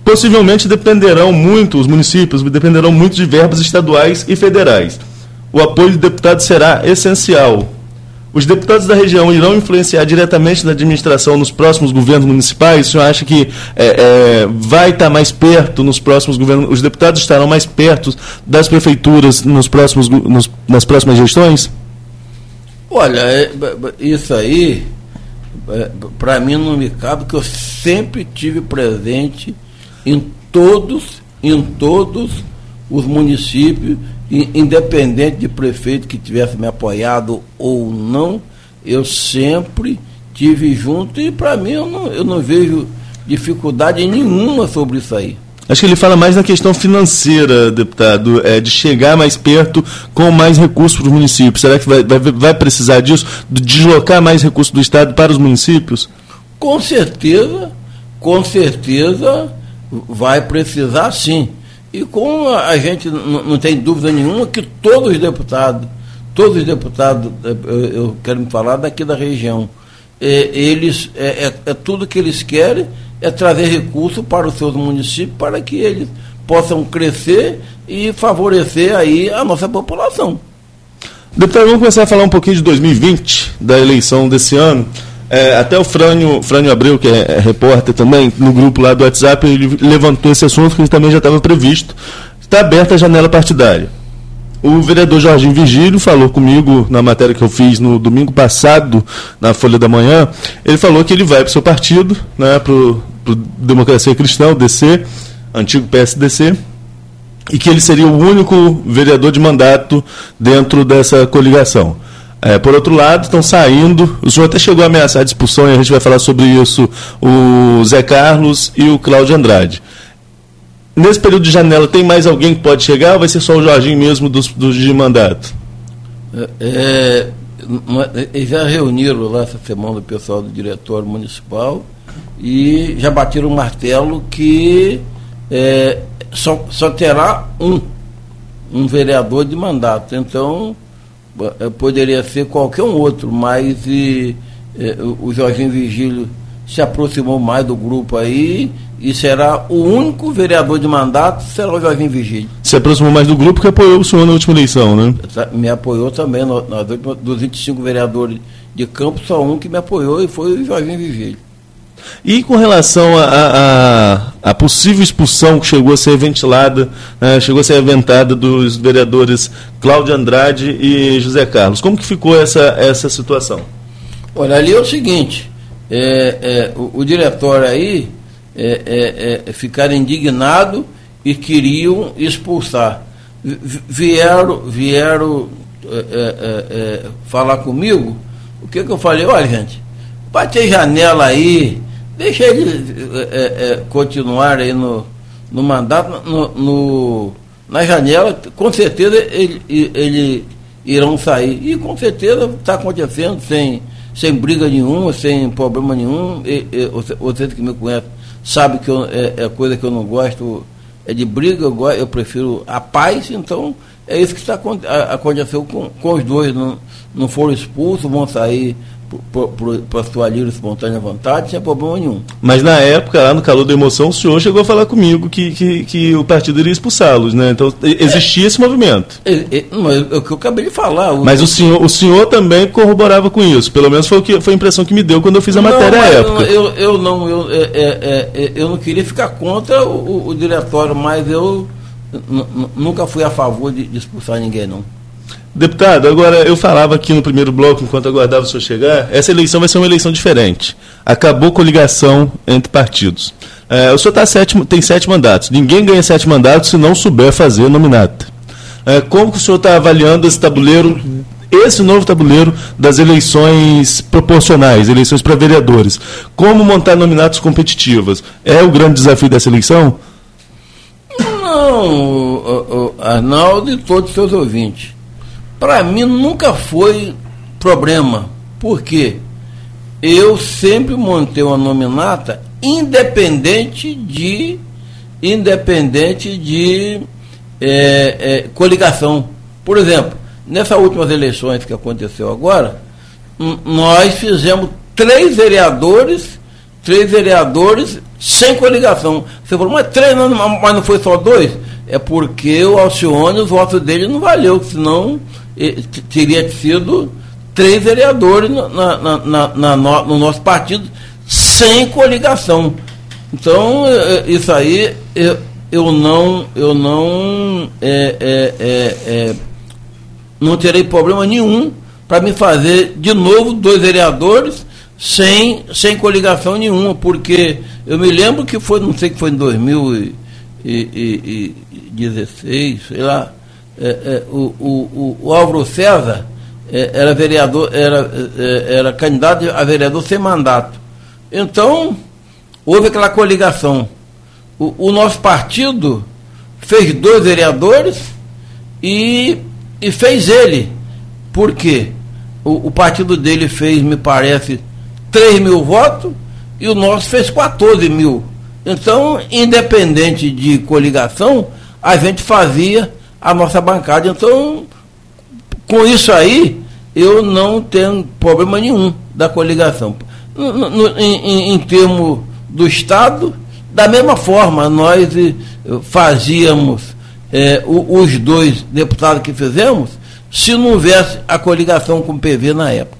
Speaker 3: Possivelmente dependerão muito, os municípios dependerão muito de verbas estaduais e federais. O apoio do deputado será essencial, os deputados da região irão influenciar diretamente na administração nos próximos governos municipais? O senhor acha que é, é, vai estar mais perto nos próximos governos? Os deputados estarão mais perto das prefeituras nos próximos, nos, nas próximas gestões?
Speaker 4: Olha, é, isso aí, é, para mim não me cabe, porque eu sempre tive presente em todos, em todos os municípios independente de prefeito que tivesse me apoiado ou não, eu sempre tive junto e para mim eu não, eu não vejo dificuldade nenhuma sobre isso aí.
Speaker 3: Acho que ele fala mais na questão financeira, deputado, é, de chegar mais perto com mais recursos para os municípios. Será que vai, vai, vai precisar disso, de deslocar mais recursos do Estado para os municípios?
Speaker 4: Com certeza, com certeza vai precisar sim. E como a gente não tem dúvida nenhuma que todos os deputados, todos os deputados, eh, eu quero me falar daqui da região, eh, eles, é, é, é tudo que eles querem é trazer recursos para os seus municípios para que eles possam crescer e favorecer aí a nossa população.
Speaker 3: Deputado, vamos começar a falar um pouquinho de 2020, da eleição desse ano. É, até o Frânio, Frânio Abreu, que é, é, repórter também, no grupo lá do WhatsApp, ele levantou esse assunto que também já estava previsto. Está aberta a janela partidária. O vereador Jorginho Vigílio falou comigo na matéria que eu fiz no domingo passado, na Folha da Manhã. Ele falou que ele vai para o seu partido, né, para o Democracia Cristã, o DC, antigo PSDC, e que ele seria o único vereador de mandato dentro dessa coligação. É, por outro lado, estão saindo. O senhor até chegou a ameaçar a expulsão e a gente vai falar sobre isso. O Zé Carlos e o Cláudio Andrade. Nesse período de janela, tem mais alguém que pode chegar ou vai ser só o Jorginho mesmo dos, dos de mandato?
Speaker 4: É, é eles já reuniram lá essa semana o pessoal do diretório municipal e já bateram o martelo que é, só, só terá um, um vereador de mandato. Então, poderia ser qualquer um outro, mas e, é, o Jorginho Vigílio se aproximou mais do grupo aí e será o único vereador de mandato, será o Jorginho Vigílio.
Speaker 3: Se aproximou mais do grupo que apoiou o senhor na última eleição, né?
Speaker 4: Me apoiou também, dos 25 vereadores de campo, só um que me apoiou e foi o Jorginho Vigílio.
Speaker 3: E com relação à possível expulsão que chegou a ser ventilada, né, chegou a ser aventada dos vereadores Cláudio Andrade e José Carlos, como que ficou essa, essa situação?
Speaker 4: Olha, ali é o seguinte, é, é, o, o, diretório aí é, é, é ficaram indignados e queriam expulsar. Vieram, vieram é, falar comigo, o que, que eu falei? Olha, gente, bate janela aí, Deixa ele é, é, continuar aí no, no mandato, no, no, na janela, com certeza ele, ele irão sair. E com certeza está acontecendo sem, sem briga nenhuma, sem problema nenhum. E, e, você que me conhece sabe que eu, é, é, coisa que eu não gosto, é de briga, eu, eu prefiro a paz, então é isso que está aconteceu com, com os dois. Não, não foram expulsos, vão sair para sua livre espontânea vontade, sem problema nenhum.
Speaker 3: Mas na época, lá no calor da emoção, o senhor chegou a falar comigo que, que, que o partido iria expulsá-los, né? Então existia é, esse movimento.
Speaker 4: É, é, mas é o que eu acabei de falar.
Speaker 3: O, mas o senhor, o senhor também corroborava com isso. Pelo menos foi, o que, foi a impressão que me deu quando eu fiz a não, matéria à época.
Speaker 4: Eu, eu não, eu, é, é, eu não queria ficar contra o, o diretório, mas eu nunca fui a favor de, de expulsar ninguém, não.
Speaker 3: Deputado, agora eu falava aqui no primeiro bloco, enquanto aguardava o senhor chegar, essa eleição vai ser uma eleição diferente. Acabou coligação entre partidos. É, o senhor tá sete, tem sete mandatos. Ninguém ganha sete mandatos se não souber fazer nominata. É, como que o senhor está avaliando esse tabuleiro, esse novo tabuleiro das eleições proporcionais, eleições para vereadores? Como montar nominatos competitivas? É o grande desafio dessa eleição?
Speaker 4: Não, Arnaldo e todos os seus ouvintes para mim nunca foi problema. Por quê? Eu sempre montei uma nominata independente de independente de é, é, coligação. Por exemplo, nessas últimas eleições que aconteceu agora, nós fizemos três vereadores, três vereadores sem coligação. Você falou, mas três, mas não foi só dois? É porque o Alcione, os votos dele não valeu, senão teria sido três vereadores na, na, na, na, no nosso partido sem coligação. Então, é, é, isso aí eu, eu não, eu não, é, é, é, não terei problema nenhum para me fazer de novo dois vereadores sem, sem coligação nenhuma, porque eu me lembro que foi, não sei que foi em 2016, sei lá, é, é, o, o, o, Álvaro César é, era vereador, era, é, era candidato a vereador sem mandato. Então, houve aquela coligação. O, o nosso partido fez dois vereadores e, e fez ele. Por quê? O, o partido dele fez, me parece, 3 mil votos e o nosso fez 14 mil. Então, independente de coligação, a gente fazia a nossa bancada. Então, com isso aí, eu não tenho problema nenhum da coligação. No, no, em, em termos do Estado, da mesma forma, nós eh, fazíamos é, os dois deputados que fizemos, se não houvesse a coligação com o PV na época.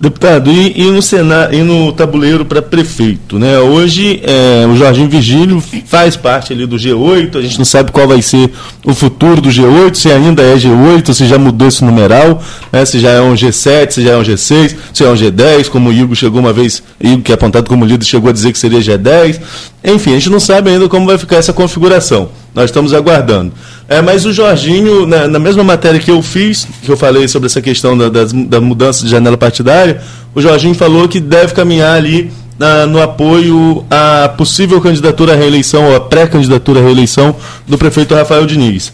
Speaker 3: Deputado, e, e, no Senado, e no tabuleiro para prefeito, né? Hoje é, o Jorginho Vigílio faz parte ali do G8, a gente não sabe qual vai ser o futuro do G8, se ainda é G8, se já mudou esse numeral, né? se já é um G7, se já é um G6, se é um G10, como o Igor chegou uma vez, Igor que é apontado como líder chegou a dizer que seria G10. Enfim, a gente não sabe ainda como vai ficar essa configuração. Nós estamos aguardando. É, mas o Jorginho, na, na, mesma matéria que eu fiz, que eu falei sobre essa questão da, das, da mudança de janela partidária, o Jorginho falou que deve caminhar ali na, no apoio à possível candidatura à reeleição, ou à pré-candidatura à reeleição do prefeito Rafael Diniz.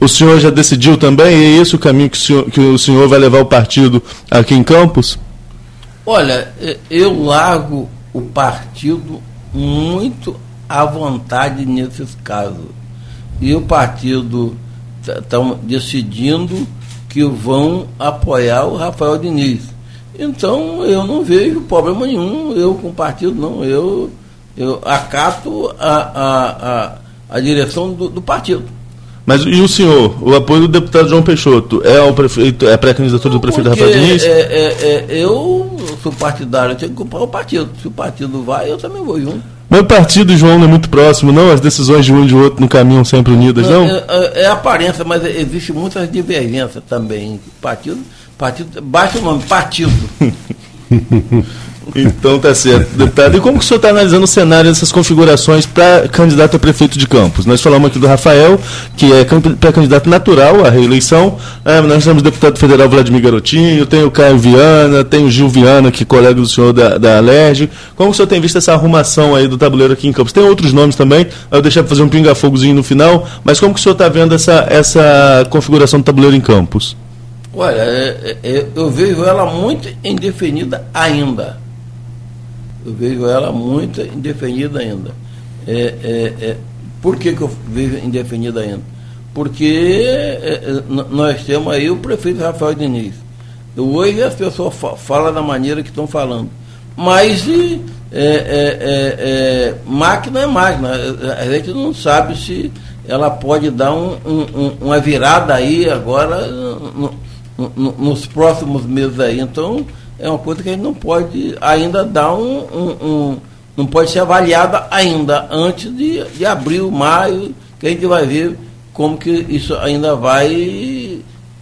Speaker 3: O senhor já decidiu também? É esse o caminho que o senhor, que o senhor vai levar o partido aqui em Campos?
Speaker 4: Olha, eu largo o partido muito à vontade nesses casos. E o partido estão decidindo que vão apoiar o Rafael Diniz. Então eu não vejo problema nenhum, eu com o partido não, eu, eu acato a, a, a, a direção do, do partido.
Speaker 3: Mas e o senhor, o apoio do deputado João Peixoto, é ao prefeito, é pré-candidatura do prefeito Rafael Diniz?
Speaker 4: É, é, é, eu sou partidário, eu tenho que comprar o partido. Se o partido vai, eu também vou junto.
Speaker 3: O partido, João, não é muito próximo, não? As decisões de um e de outro não caminham sempre unidas, não?
Speaker 4: É, é, é aparência, mas existe muitas divergências também. Partido, partido, baixa o nome, partido.
Speaker 3: Então tá certo, deputado. E como que o senhor está analisando o cenário dessas configurações para candidato a prefeito de Campos? Nós falamos aqui do Rafael, que é pré-candidato natural à reeleição. É, nós temos o deputado federal Vladimir Garotinho, tem o Caio Viana, tem o Gil Viana, que é colega do senhor da, da Alerj. Como o senhor tem visto essa arrumação aí do tabuleiro aqui em Campos? Tem outros nomes também, eu deixar para fazer um pinga-fogozinho no final, mas como que o senhor está vendo essa, essa configuração do tabuleiro em Campos?
Speaker 4: Olha, é, é, eu vejo ela muito indefinida ainda eu vejo ela muito indefinida ainda. É, é, é, por que, que eu vejo indefinida ainda? Porque é, é, nós temos aí o prefeito Rafael Diniz. Hoje as pessoas falam da maneira que estão falando. Mas é, máquina é máquina. A gente não sabe se ela pode dar um, um, uma virada aí agora no, no, nos próximos meses aí. Então, é uma coisa que a gente não pode ainda dar um, um, um não pode ser avaliada ainda antes de, de abril, maio, que a gente vai ver como que isso ainda vai.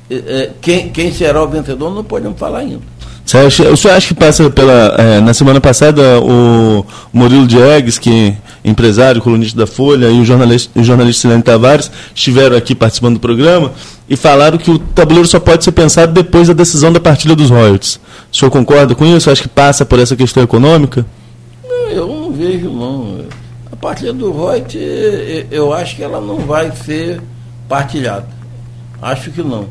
Speaker 4: É, quem, quem será o vencedor não podemos falar ainda.
Speaker 3: Você acha, o senhor acha que passa pela. É, na semana passada, o Murilo Diegues, que é empresário, colunista da Folha, e o jornalista, o jornalista Silene Tavares estiveram aqui participando do programa e falaram que o tabuleiro só pode ser pensado depois da decisão da partilha dos royalties. O senhor concorda com isso? Acho que passa por essa questão econômica?
Speaker 4: Não, eu não vejo, não. A partilha do royalties, eu acho que ela não vai ser partilhada. Acho que não.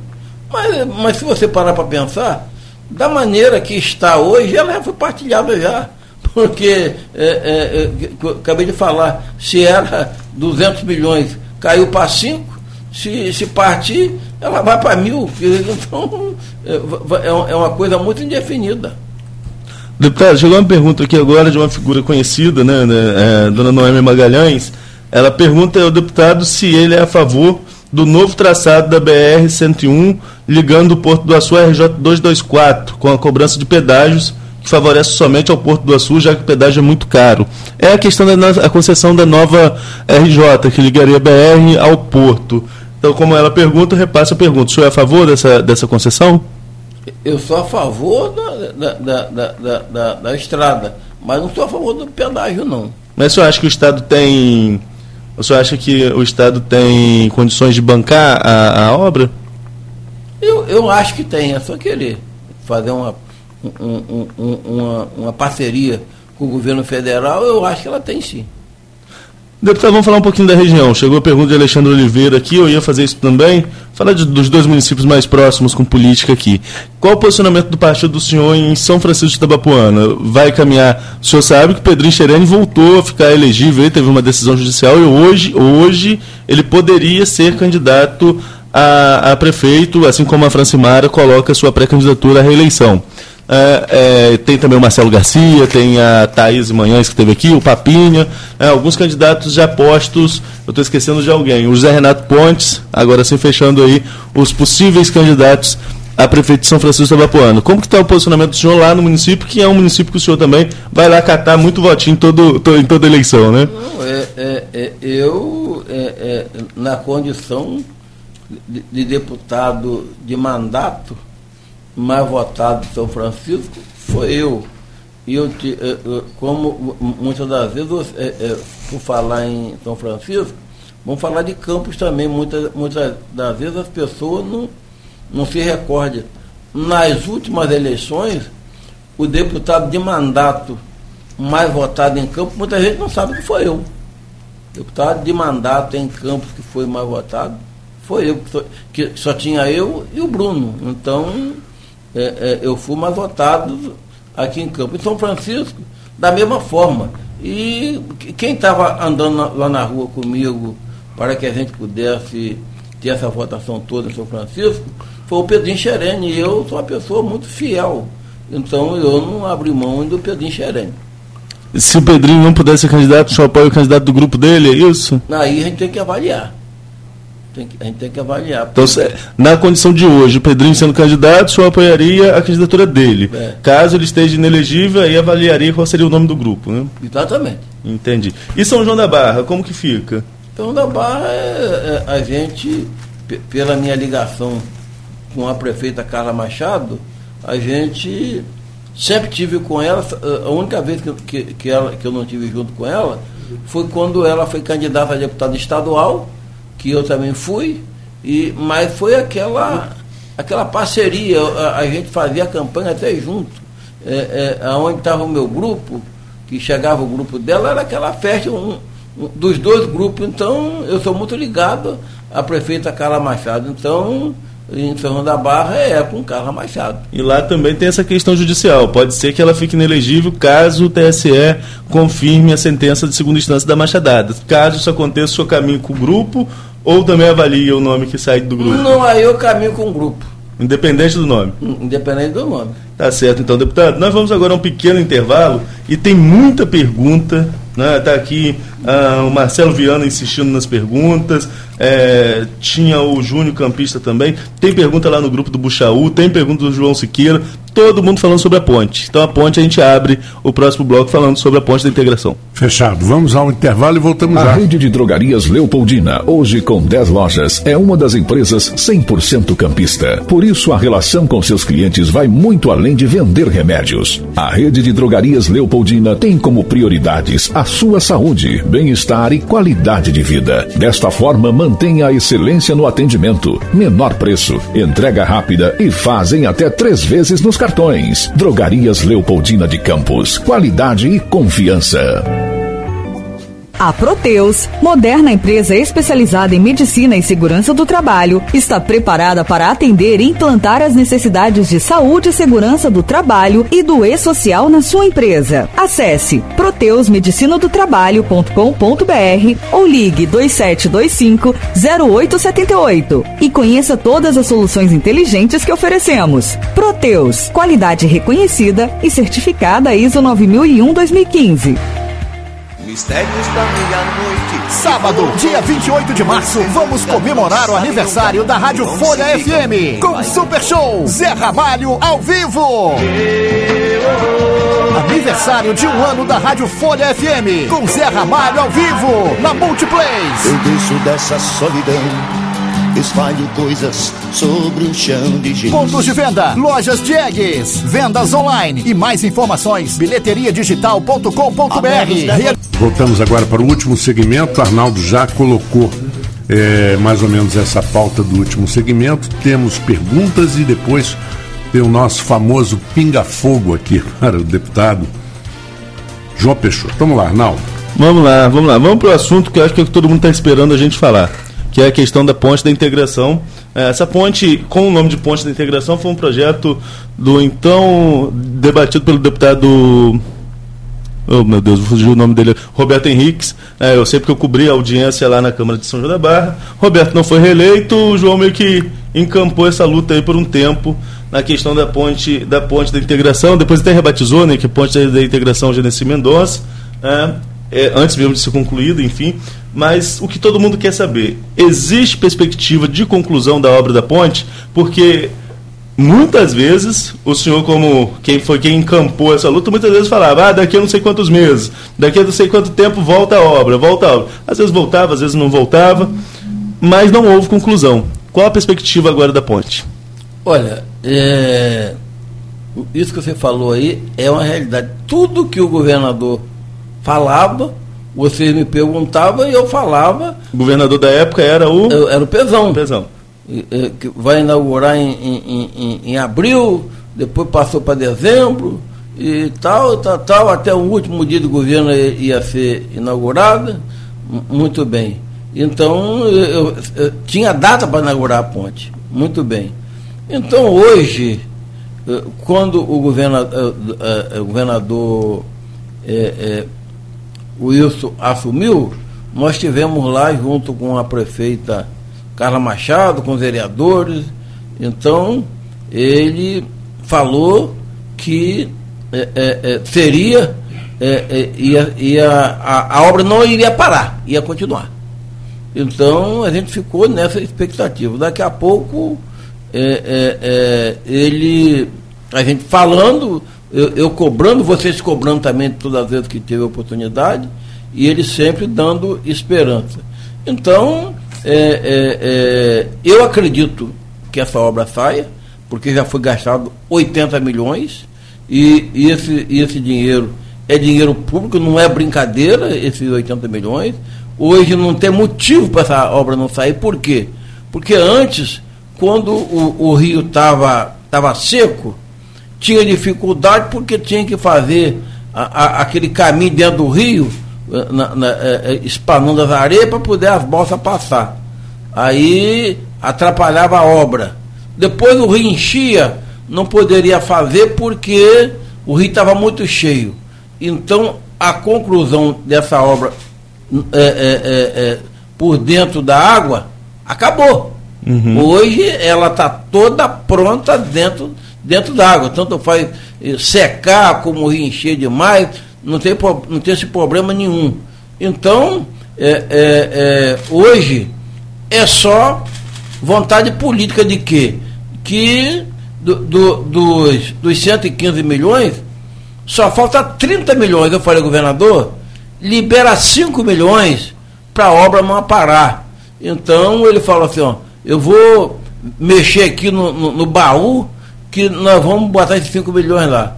Speaker 4: Mas, mas se você parar para pensar, da maneira que está hoje, ela já foi partilhada já. Porque, é, é, é, acabei de falar, se era 200 milhões, caiu para 5, se, se partir, ela vai para mil. Então, é, é, é uma coisa muito indefinida.
Speaker 3: Deputado, chegou uma pergunta aqui agora de uma figura conhecida, né, né é, dona Noemi Magalhães. Ela pergunta ao deputado se ele é a favor do novo traçado da BR-101 ligando o Porto do Açu à RJ-224, com a cobrança de pedágios que favorece somente ao Porto do Açu, já que o pedágio é muito caro. É a questão da a concessão da nova RJ, que ligaria a BR ao Porto. Então, como ela pergunta, repassa a pergunta. O senhor é a favor dessa, dessa concessão?
Speaker 4: Eu sou a favor da, da, da, da, da estrada, mas não sou a favor do pedágio, não.
Speaker 3: Mas o senhor acha que o Estado tem. O senhor acha que o Estado tem condições de bancar a, a obra?
Speaker 4: Eu, eu acho que tem, é só querer fazer uma, um, um, uma, uma parceria com o governo federal, eu acho que ela tem sim.
Speaker 3: Deputado, vamos falar um pouquinho da região. Chegou a pergunta de Alexandre Oliveira aqui, eu ia fazer isso também. Falar dos dois municípios mais próximos com política aqui. Qual o posicionamento do partido do senhor em São Francisco de Tabapuana? Vai caminhar? O senhor sabe que Pedrinho Xerene voltou a ficar elegível, teve uma decisão judicial e hoje, hoje ele poderia ser candidato a, a prefeito, assim como a Francimara coloca sua pré-candidatura à reeleição. É, é, tem também o Marcelo Garcia, tem a Thaís Manhães que esteve aqui, o Papinha, é, alguns candidatos já postos, eu estou esquecendo de alguém, o José Renato Pontes, agora sim fechando aí os possíveis candidatos a prefeito de São Francisco do Abapuano. Como que está o posicionamento do senhor lá no município, que é um município que o senhor também vai lá catar muito votinho em, todo, em toda eleição, né?
Speaker 4: Não, é, é, é eu, na condição de, de deputado de mandato, mais votado de São Francisco foi eu. E eu, como muitas das vezes, é, por falar em São Francisco, Vamos falar de campos também. Muitas, muitas das vezes as pessoas não, não se recordam. Nas últimas eleições, o deputado de mandato mais votado em Campos, muita gente não sabe que foi eu. Deputado de mandato em Campos que foi mais votado, foi eu, que só tinha eu e o Bruno. Então, é, é, eu fui mais votado aqui em Campos. Em São Francisco, da mesma forma. E quem estava andando lá na rua comigo para que a gente pudesse ter essa votação toda em São Francisco foi o Pedrinho Xerene. E eu sou uma pessoa muito fiel. Então eu não abri mão do Pedrinho Xerene.
Speaker 3: Se o Pedrinho não pudesse ser candidato, o senhor apoia o candidato do grupo dele, é isso?
Speaker 4: Aí a gente tem que avaliar. Tem que, a gente tem que avaliar.
Speaker 3: Então, na condição de hoje, o Pedrinho sendo candidato, o senhor apoiaria a candidatura dele. É. Caso ele esteja inelegível, aí avaliaria qual seria o nome do grupo, né?
Speaker 4: Exatamente.
Speaker 3: Entendi. E São João da Barra, como que fica?
Speaker 4: São João da Barra, é, é, a gente, pela minha ligação com a prefeita Carla Machado, a gente sempre tive com ela, a única vez que, que, que, ela, que eu não tive junto com ela foi quando ela foi candidata a deputada estadual que eu também fui, e, mas foi aquela, aquela parceria, a, a gente fazia a campanha até junto. É, é, onde estava o meu grupo, que chegava o grupo dela, era aquela festa um, um, dos dois grupos. Então, eu sou muito ligado à prefeita Carla Machado. Então, em São da Barra é com Carla Machado.
Speaker 3: E lá também tem essa questão judicial. Pode ser que ela fique inelegível caso o TSE confirme a sentença de segunda instância da Machadada. Caso isso aconteça, o seu caminho com o grupo ou também avalia o nome que sai do grupo?
Speaker 4: Não, aí eu caminho com o grupo.
Speaker 3: Independente do nome?
Speaker 4: Independente do nome.
Speaker 3: Tá certo, então, deputado. Nós vamos agora a um pequeno intervalo e tem muita pergunta. Né? Tá aqui ah, o Marcelo Viana insistindo nas perguntas. É, tinha o Júnior Campista também. Tem pergunta lá no grupo do Buchaú, tem pergunta do João Siqueira. Todo mundo falando sobre a ponte. Então a ponte a gente abre o próximo bloco falando sobre a ponte da integração.
Speaker 2: Fechado. Vamos ao intervalo e voltamos
Speaker 1: a
Speaker 2: já.
Speaker 1: A rede de drogarias Leopoldina, hoje com 10 lojas, é uma das empresas 100% campista. Por isso a relação com seus clientes vai muito além de vender remédios. A rede de drogarias Leopoldina tem como prioridades a sua saúde, bem-estar e qualidade de vida. Desta forma, mantenha a excelência no atendimento, menor preço, entrega rápida e fazem até três vezes nos cartões. Drogarias Leopoldina de Campos. Qualidade e confiança.
Speaker 5: A Proteus, moderna empresa especializada em medicina e segurança do trabalho, está preparada para atender e implantar as necessidades de saúde e segurança do trabalho e do e-social na sua empresa. Acesse proteusmedicinadotrabalho.com.br ou ligue 2725 0878 e conheça todas as soluções inteligentes que oferecemos. Proteus, qualidade reconhecida e certificada ISO 9001-2015.
Speaker 6: Mistérios da Meia-Noite.
Speaker 7: Sábado, dia 28 de março, vamos comemorar o aniversário da Rádio Folha FM com Super Show Zé Ramalho ao vivo. Aniversário de um ano da Rádio Folha FM com Zé Ramalho ao vivo na Multiplays.
Speaker 6: Eu desço dessa solidão espalho coisas sobre o chão de giz.
Speaker 7: Pontos de venda, lojas Diegues, vendas online e mais informações, bilheteriadigital.com.br.
Speaker 2: Voltamos agora para o último segmento. Arnaldo já colocou é, mais ou menos essa pauta do último segmento. Temos perguntas e depois tem o nosso famoso pinga-fogo aqui para o deputado João Peixoto. Vamos lá, Arnaldo.
Speaker 3: Vamos lá, vamos lá. Vamos para o assunto que eu acho que todo mundo está esperando a gente falar que é a questão da ponte da integração. É, essa ponte, com o nome de ponte da integração, foi um projeto do então debatido pelo deputado Oh, meu Deus, o nome dele. Roberto Henriques. É, eu sei porque eu cobri a audiência lá na Câmara de São João da Barra. Roberto não foi reeleito, o João meio que encampou essa luta aí por um tempo na questão da ponte da ponte da integração. Depois até rebatizou, né, que ponte da integração Genesi Mendonça. É, é, antes mesmo de ser concluído, enfim. Mas o que todo mundo quer saber, existe perspectiva de conclusão da obra da ponte? Porque muitas vezes o senhor, como quem foi quem encampou essa luta, muitas vezes falava, ah, daqui a não sei quantos meses, daqui a não sei quanto tempo volta a obra, volta a obra. Às vezes voltava, às vezes não voltava, mas não houve conclusão. Qual a perspectiva agora da ponte?
Speaker 4: Olha, é... isso que você falou aí é uma realidade. Tudo que o governador falava, Vocês me perguntavam e eu falava.
Speaker 3: O governador da época era o.
Speaker 4: Era o Pezão.
Speaker 3: Pezão.
Speaker 4: Que vai inaugurar em, em, em, em abril, depois passou para dezembro e tal, tal, tal, até o último dia do governo ia ser inaugurada. Muito bem. Então, eu, eu tinha data para inaugurar a ponte. Muito bem. Então, hoje, eh, quando o governador, eh, eh, o governador é, é, Wilson assumiu, nós tivemos lá junto com a prefeita Carla Machado, com os vereadores. Então, ele falou que é, é, seria, ia, ia, a, a obra não iria parar, ia continuar. Então a gente ficou nessa expectativa. Daqui a pouco é, é, é, ele, a gente falando, eu, eu, cobrando, vocês cobrando também todas as vezes que teve oportunidade, e ele sempre dando esperança. Então, é, é, é, eu acredito que essa obra saia, porque já foi gastado 80 milhões, e, e esse, e esse dinheiro é dinheiro público, não é brincadeira, esses 80 milhões. Hoje não tem motivo para essa obra não sair. Por quê? Porque antes, quando o, o rio estava tava seco, tinha dificuldade porque tinha que fazer a, a, aquele caminho dentro do rio, eh, na, na, é, espanando as areias para poder as bolsas passar. Aí atrapalhava a obra. Depois o rio enchia, não poderia fazer porque o rio estava muito cheio. Então a conclusão dessa obra é, é, é, por dentro da água, acabou. Uhum. Hoje ela está toda pronta dentro, dentro da água. Tanto faz eh, secar como encher demais, não tem, não tem esse problema nenhum. Então, é, é, é, hoje é só vontade política de quê? Que do, do, dos, dos 115 milhões, só falta 30 milhões. Eu falei, governador, libera 5 milhões para a obra não parar. Então ele fala assim, ó, eu vou mexer aqui no, no, no baú que nós vamos botar esses 5 milhões lá.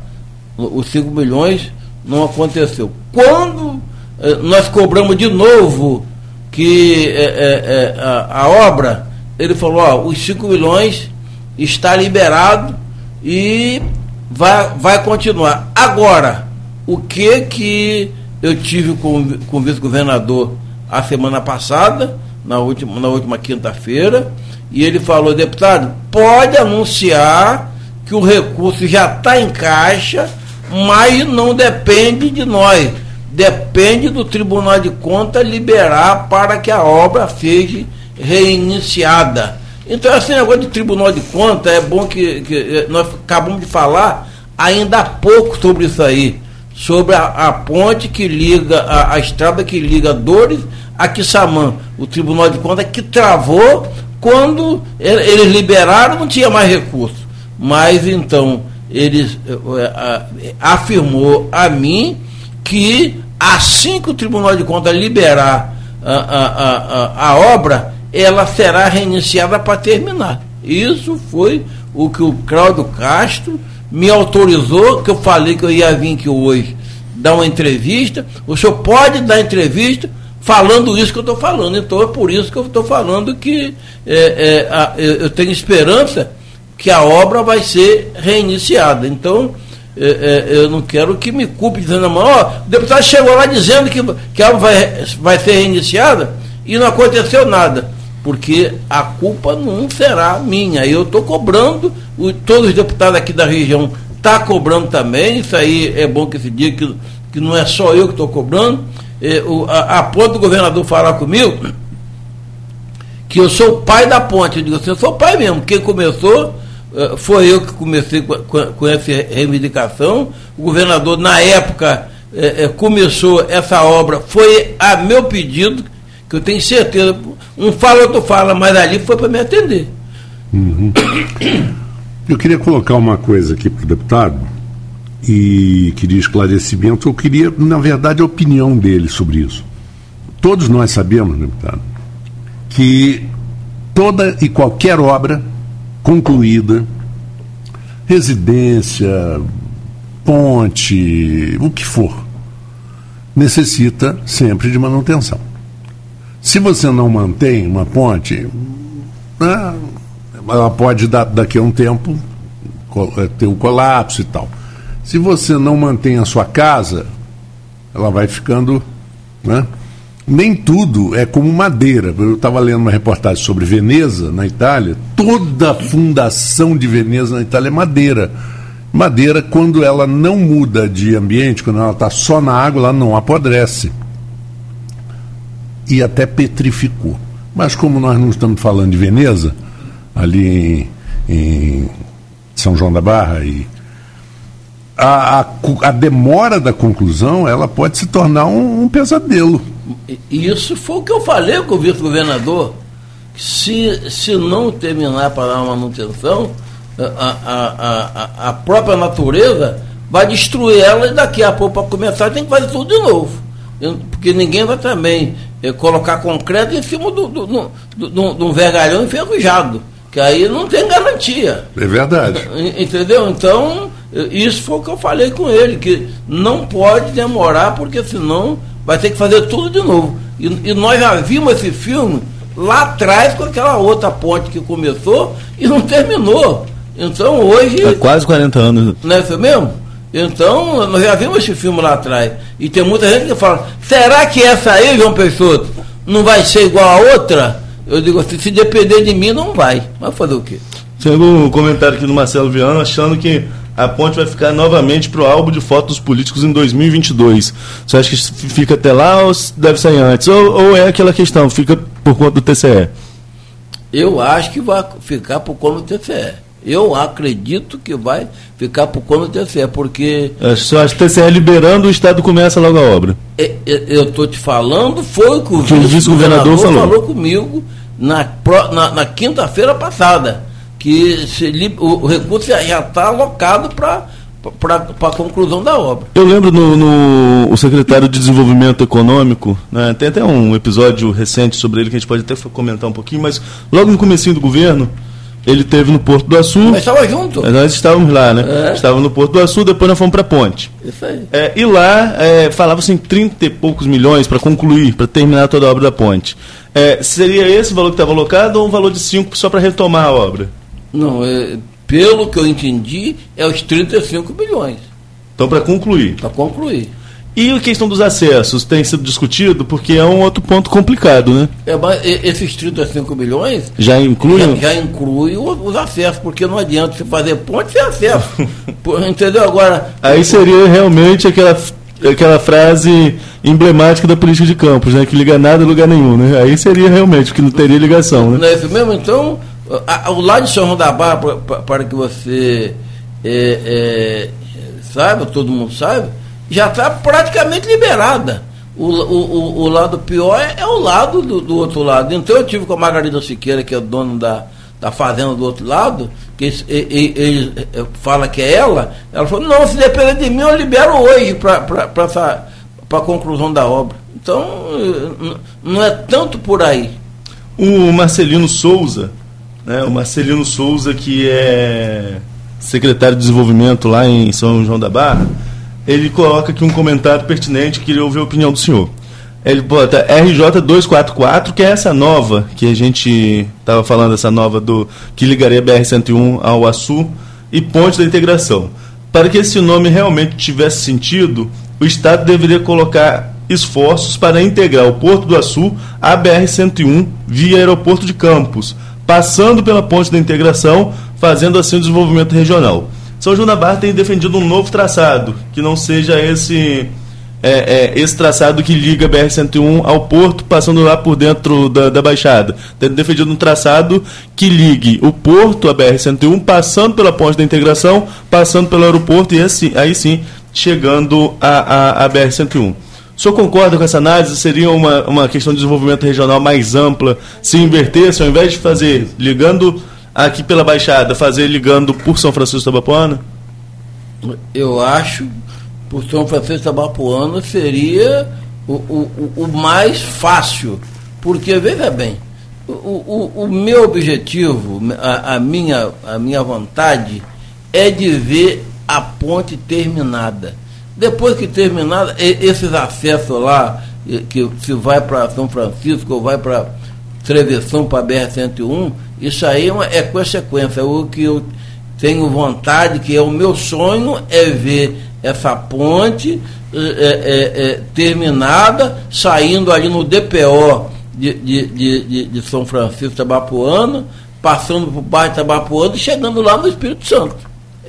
Speaker 4: Os 5 milhões não aconteceu. Quando eh, nós cobramos de novo que eh, eh, a, a, obra, ele falou, ó, os 5 milhões está liberado e vai, vai continuar. Agora, o que que eu tive com, com o vice-governador a semana passada, na última, na última quinta-feira, e ele falou, deputado, pode anunciar que o recurso já está em caixa, mas não depende de nós. Depende do Tribunal de Contas liberar para que a obra seja reiniciada. Então, esse negócio de Tribunal de Contas, é bom que, que nós acabamos de falar ainda há pouco sobre isso aí sobre a, a ponte que liga, a, a, estrada que liga Dores a Quissamã. O Tribunal de Contas que travou quando eles liberaram, não tinha mais recurso. Mas então, eles é, afirmou a mim que assim que o Tribunal de Contas liberar a, a, a, a obra, ela será reiniciada para terminar. Isso foi o que o Cláudio Castro me autorizou, que eu falei que eu ia vir aqui hoje dar uma entrevista, o senhor pode dar entrevista falando isso que eu estou falando. Então é por isso que eu estou falando que é, é, a, eu tenho esperança que a obra vai ser reiniciada. Então, é, é eu não quero que me culpe dizendo, ó, o deputado chegou lá dizendo que, que a obra vai, vai ser reiniciada e não aconteceu nada porque a culpa não será minha. Eu estou cobrando, o, todos os deputados aqui da região estão tá cobrando também, isso aí é bom que se diga que, que não é só eu que estou cobrando. É, o, a, a ponto do governador falar comigo que eu sou o pai da ponte. Eu digo assim, eu sou o pai mesmo. Quem começou uh, foi eu que comecei com, com, essa reivindicação. O governador, na época, uh, uh, começou essa obra, foi a meu pedido, que eu tenho certeza um fala, outro fala, mas ali foi para me atender.
Speaker 2: Uhum. Eu queria colocar uma coisa aqui para o deputado e queria esclarecimento. Eu queria, na verdade, a opinião dele sobre isso. Todos nós sabemos, deputado, que toda e qualquer obra concluída, residência, ponte, o que for, necessita sempre de manutenção. Se você não mantém uma ponte, né, ela pode daqui a um tempo eh, ter um colapso e tal. Se você não mantém a sua casa, ela vai ficando. Né? Nem tudo é como madeira. Eu estava lendo uma reportagem sobre Veneza, na Itália. Toda a fundação de Veneza, na Itália, é madeira. Madeira, quando ela não muda de ambiente, quando ela está só na água, ela não apodrece. E até petrificou. Mas como nós não estamos falando de Veneza, ali em, em São João da Barra e a, a, a, demora da conclusão ela pode se tornar um, um pesadelo.
Speaker 4: Isso foi o que eu falei com o vice-governador. Se, se não terminar para dar uma manutenção, a, a, a, própria natureza vai destruir ela e daqui a pouco, para começar, tem que fazer tudo de novo. Porque ninguém vai também é, colocar concreto em cima de do, do, do, do, um vergalhão enferrujado. Que aí não tem garantia.
Speaker 2: É verdade.
Speaker 4: Entendeu? Então, isso foi o que eu falei com ele, que não pode demorar, porque senão vai ter que fazer tudo de novo. E, e nós já vimos esse filme lá atrás com aquela outra ponte que começou e não terminou. Então hoje.
Speaker 3: Há quase 40 anos.
Speaker 4: Não é isso mesmo? Então, nós já vimos esse filme lá atrás. E tem muita gente que fala, será que essa aí, João Peixoto, não vai ser igual a outra? Eu digo assim, se depender de mim, não vai. Vai fazer o quê?
Speaker 3: Chegou um comentário aqui do Marcelo Viana achando que a ponte vai ficar novamente para o álbum de fotos políticos em 2022. Você acha que fica até lá ou deve sair antes? Ou, ou é aquela questão, fica por conta do TCE?
Speaker 4: Eu acho que vai ficar por conta do TCE. Eu acredito que vai ficar por conta do TCE, porque.
Speaker 3: É, só acho que o TCE liberando, o Estado começa logo a obra.
Speaker 4: É, é, eu estou te falando, foi o que o, o vice-governador falou. falou comigo na, na, na quinta-feira passada que se, o, o recurso já está alocado para para a conclusão da obra.
Speaker 3: Eu lembro no, no, o secretário de Desenvolvimento Econômico, né, tem até um episódio recente sobre ele que a gente pode até comentar um pouquinho, mas logo no comecinho do governo, ele teve no Porto do Açu.
Speaker 4: Nós estávamos juntos.
Speaker 3: Nós estávamos lá, né? É. Estávamos no Porto do Açu, depois nós fomos para a Ponte.
Speaker 4: Isso aí.
Speaker 3: É, e lá é, falava-se em 30 e poucos milhões para concluir, para terminar toda a obra da ponte. É, seria esse o valor que estava alocado ou um valor de 5 só para retomar a obra?
Speaker 4: Não, é, pelo que eu entendi, é os 35 milhões.
Speaker 3: Então, para concluir.
Speaker 4: Para concluir.
Speaker 3: E a questão dos acessos tem sido discutido porque é um outro ponto complicado, né?
Speaker 4: É, mas esses 35 milhões
Speaker 3: já inclui
Speaker 4: já, já inclui os acessos, porque não adianta você fazer ponte sem acesso. entendeu? Agora.
Speaker 3: Aí seria realmente aquela, aquela frase emblemática da política de campos, né? Que liga nada a lugar nenhum, né? Aí seria realmente que não teria ligação, né?
Speaker 4: Não é isso mesmo? Então, o lado de São João da Barra, para, para que você é, é, saiba, todo mundo saiba, já está praticamente liberada. O, o, o, lado pior é, é o lado do, do, outro lado. Então eu tive com a Margarida Siqueira, que é o dono da, da fazenda do outro lado, que ele, ele, ele fala que é ela, ela falou, não, se depender de mim, eu libero hoje para a conclusão da obra. Então, não é tanto por aí.
Speaker 3: O Marcelino Souza, né, o Marcelino Souza, que é secretário de desenvolvimento lá em São João da Barra, ele coloca aqui um comentário pertinente, queria ouvir a opinião do senhor. Ele bota RJ244, que é essa nova que a gente estava falando, essa nova do que ligaria BR-101 ao Açu e Ponte da Integração. Para que esse nome realmente tivesse sentido, o Estado deveria colocar esforços para integrar o Porto do Açu à BR-101 via Aeroporto de Campos, passando pela ponte da integração, fazendo assim o desenvolvimento regional. São João da Barra tem defendido um novo traçado, que não seja esse é, é, esse traçado que liga a BR-101 ao porto, passando lá por dentro da, da Baixada. Tem defendido um traçado que ligue o porto à BR-101, passando pela ponte da integração, passando pelo aeroporto e assim, aí sim chegando à, à BR-101. O senhor concorda com essa análise? Seria uma, uma questão de desenvolvimento regional mais ampla se invertesse, ao invés de fazer ligando aqui pela Baixada, fazer ligando por São Francisco da Bapuana?
Speaker 4: Eu acho por São Francisco da Bapuana seria o, o, o mais fácil. Porque, veja bem, o, o, o meu objetivo, a, a, minha, a minha vontade é de ver a ponte terminada Depois que terminar, esses acessos lá, que se vai para São Francisco ou vai para Travessão para BR-101, isso aí é, é consequência. O que eu tenho vontade, que é o meu sonho, é ver essa ponte é, é, é, terminada, saindo ali no DPO de, de, de, de São Francisco Tabapuana, passando por bairro Tabapuana e chegando lá no Espírito Santo.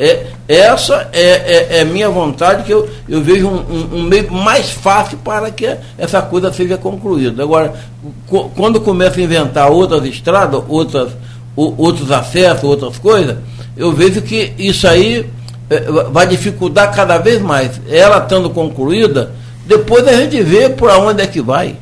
Speaker 4: É, essa é, é, é minha vontade, que eu, eu vejo um, um, um, meio mais fácil para que essa coisa seja concluída. Agora, co, quando começa a inventar outras estradas, outras, o, outros acessos, outras coisas, eu vejo que isso aí é, vai dificultar cada vez mais. Ela estando concluída, depois a gente vê por onde é que vai.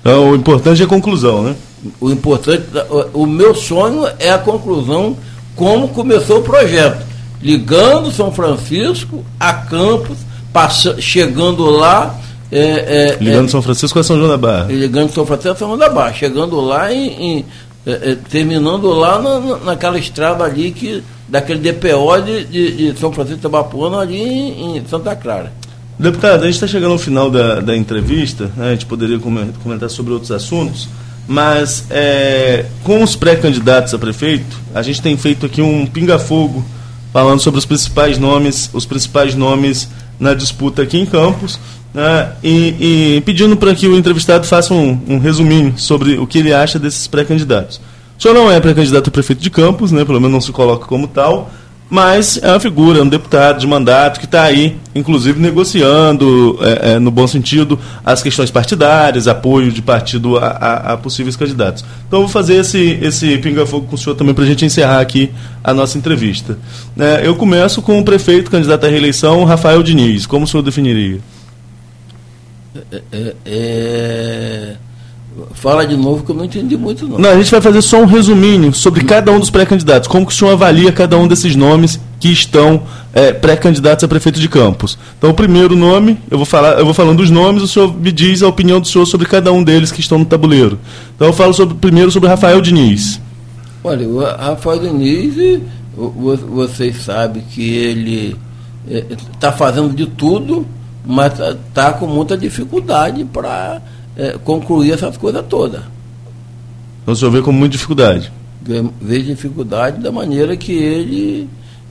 Speaker 3: Então, o importante é a conclusão, né?
Speaker 4: O importante, o meu sonho é a conclusão, como começou o projeto. Ligando São Francisco a Campos, passa, chegando lá.
Speaker 3: É, é, ligando é, São Francisco a São João da Barra.
Speaker 4: Ligando São Francisco a São João da Barra, chegando lá em, em é, é, terminando lá na, naquela estrada ali que daquele DPO de, de, de São Francisco de Tabapuana ali em, em, Santa Clara.
Speaker 3: Deputado, a gente está chegando ao final da, da entrevista, né? a gente poderia comentar sobre outros assuntos, mas é, com os pré-candidatos a prefeito, a gente tem feito aqui um pinga-fogo falando sobre os principais nomes, os principais nomes na disputa aqui em Campos, né? e, e, pedindo para que o entrevistado faça um, um resuminho sobre o que ele acha desses pré-candidatos. O senhor não é pré-candidato a prefeito de Campos, né? pelo menos não se coloca como tal, mas é uma figura, é um deputado de mandato que está aí, inclusive negociando, é, é, no bom sentido, as questões partidárias, apoio de partido a, a, a possíveis candidatos. Então vou fazer esse, esse pinga-fogo com o senhor também para a gente encerrar aqui a nossa entrevista. É, eu começo com o prefeito candidato à reeleição, Rafael Diniz. Como o senhor definiria?
Speaker 4: É, é, é Fala de novo que eu não entendi muito não.
Speaker 3: Não, a gente vai fazer só um resuminho sobre cada um dos pré-candidatos. Como que o senhor avalia cada um desses nomes que estão é, pré-candidatos a prefeito de Campos? Então, o primeiro nome, eu vou falar, eu vou falando os nomes, o senhor me diz a opinião do senhor sobre cada um deles que estão no tabuleiro. Então, eu falo sobre, primeiro sobre Rafael Diniz.
Speaker 4: Olha, o Rafael Diniz, vocês sabem que ele está é, fazendo de tudo, mas está tá com muita dificuldade para é, concluir essas coisas todas.
Speaker 3: Então o senhor vê com muita dificuldade?
Speaker 4: Vejo dificuldade da maneira que ele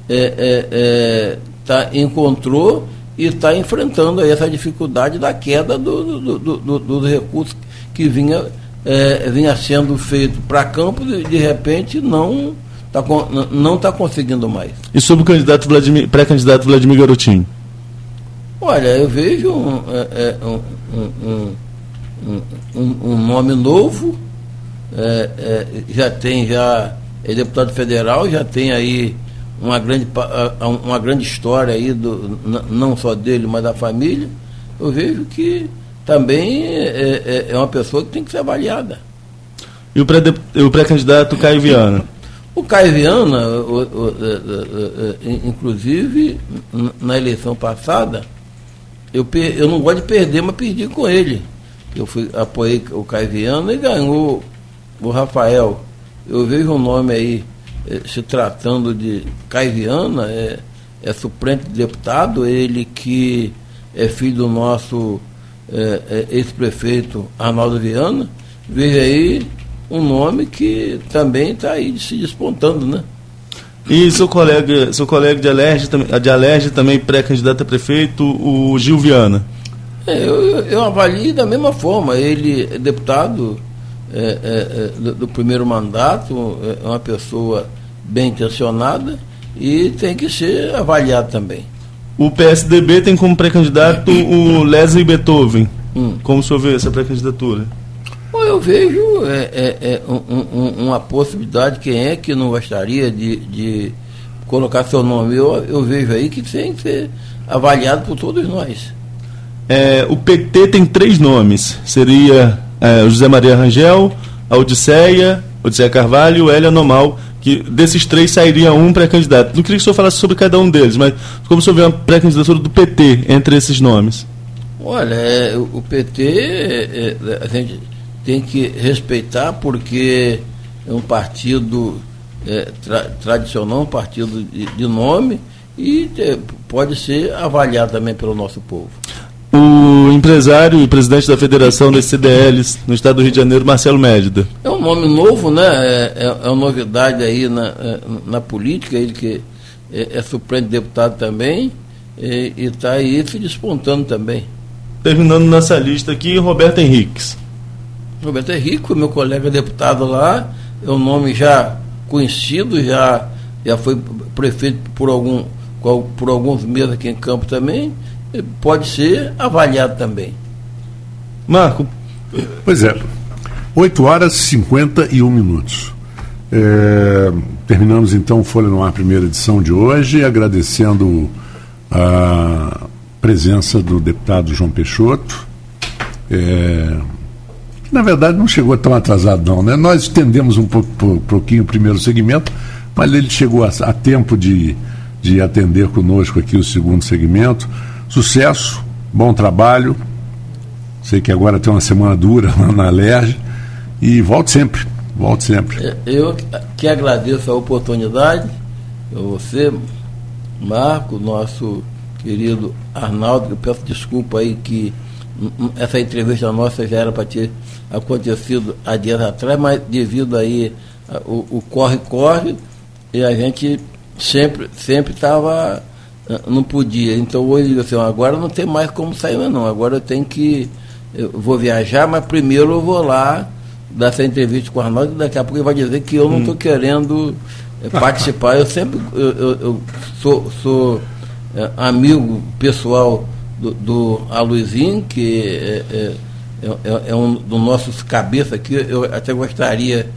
Speaker 4: é, é, é tá, encontrou e está enfrentando essa dificuldade da queda do, do, do, dos recursos que vinha, é, vinha sendo feito para campo e de repente não está não tá conseguindo mais.
Speaker 3: E sobre o candidato Vladimir, pré-candidato Vladimir Garotinho?
Speaker 4: Olha, eu vejo um, é, um, um um, um nome novo, é, é, já tem já é deputado federal, já tem aí uma grande, uma grande história aí, do, não só dele, mas da família. Eu vejo que também é, é, é uma pessoa que tem que ser avaliada.
Speaker 3: E o pré-candidato pré Caio Viana?
Speaker 4: O Caio Viana, o, o, o, inclusive, na eleição passada, eu, eu não gosto de perder, mas perdi com ele eu fui, apoiei o Caiviano e ganhou o Rafael. Eu vejo um nome aí eh, se tratando de Caiviana, é, é suplente de deputado, ele que é filho do nosso é, é, ex-prefeito Arnaldo Viana. Vejo aí um nome que também está aí se despontando, né?
Speaker 3: E seu colega, seu colega de Alerj, de Alerj também pré-candidato a prefeito, o Gil Viana.
Speaker 4: É, eu, eu avalio da mesma forma. Ele é deputado é, é, é do, do, primeiro mandato, é uma pessoa bem intencionada e tem que ser avaliado também.
Speaker 3: O PSDB tem como pré-candidato o Leslie Beethoven. Hum. Como o senhor vê essa pré-candidatura?
Speaker 4: Eu vejo é, é, um, um, uma possibilidade, quem é que não gostaria de, de colocar seu nome? Eu, eu vejo aí que tem que ser avaliado por todos nós.
Speaker 3: É, o PT tem três nomes. Seria é, José Maria Rangel, a Odisseia, Odisseia Carvalho e o Hélio Anomal, que desses três sairia um pré-candidato. Não queria que o senhor falasse sobre cada um deles, mas como o senhor vê uma pré-candidatura do PT entre esses nomes?
Speaker 4: Olha, é, o PT é, é, a gente tem que respeitar porque é um partido é, tra tradicional, um partido de, de nome, e pode ser avaliado também pelo nosso povo.
Speaker 3: O empresário e presidente da Federação das CDLs no estado do Rio de Janeiro, Marcelo Médida.
Speaker 4: É um nome novo, né? É, é, é uma novidade aí na, é, na política, ele que é, é suplente deputado também e está aí se despontando também.
Speaker 3: Terminando nossa lista aqui, Roberto Henriques.
Speaker 4: Roberto Henrique, meu colega deputado lá, é um nome já conhecido, já, já foi prefeito por, algum, por alguns meses aqui em Campo também, pode ser avaliado também.
Speaker 3: Marco.
Speaker 2: Pois é, 8 horas e 51 minutos. É, terminamos então Folha no Ar, primeira edição de hoje, agradecendo a presença do deputado João Peixoto. É, na verdade não chegou tão atrasado não, né? Nós estendemos um um pouquinho o primeiro segmento, mas ele chegou a, a tempo de, de atender conosco aqui o segundo segmento. Sucesso, bom trabalho. Sei que agora tem uma semana dura lá na Alerj e volte sempre, volte sempre.
Speaker 4: É, eu que agradeço a oportunidade, você, Marco, nosso querido Arnaldo, eu peço desculpa aí que essa entrevista nossa já era para ter acontecido há dias atrás, mas devido aí o corre-corre, e a gente sempre sempre estava não podia. Então hoje assim, agora não tem mais como sair não. Agora eu tenho que eu vou viajar, mas primeiro eu vou lá dar essa entrevista com o Arnaldo e daqui a pouco ele vai dizer que eu não estou hum. querendo eh, participar. Eu sempre eu, eu, eu sou, sou é, amigo pessoal do, do Aluizinho, que é, é, é, é um dos nossos cabeças aqui. Eu até gostaria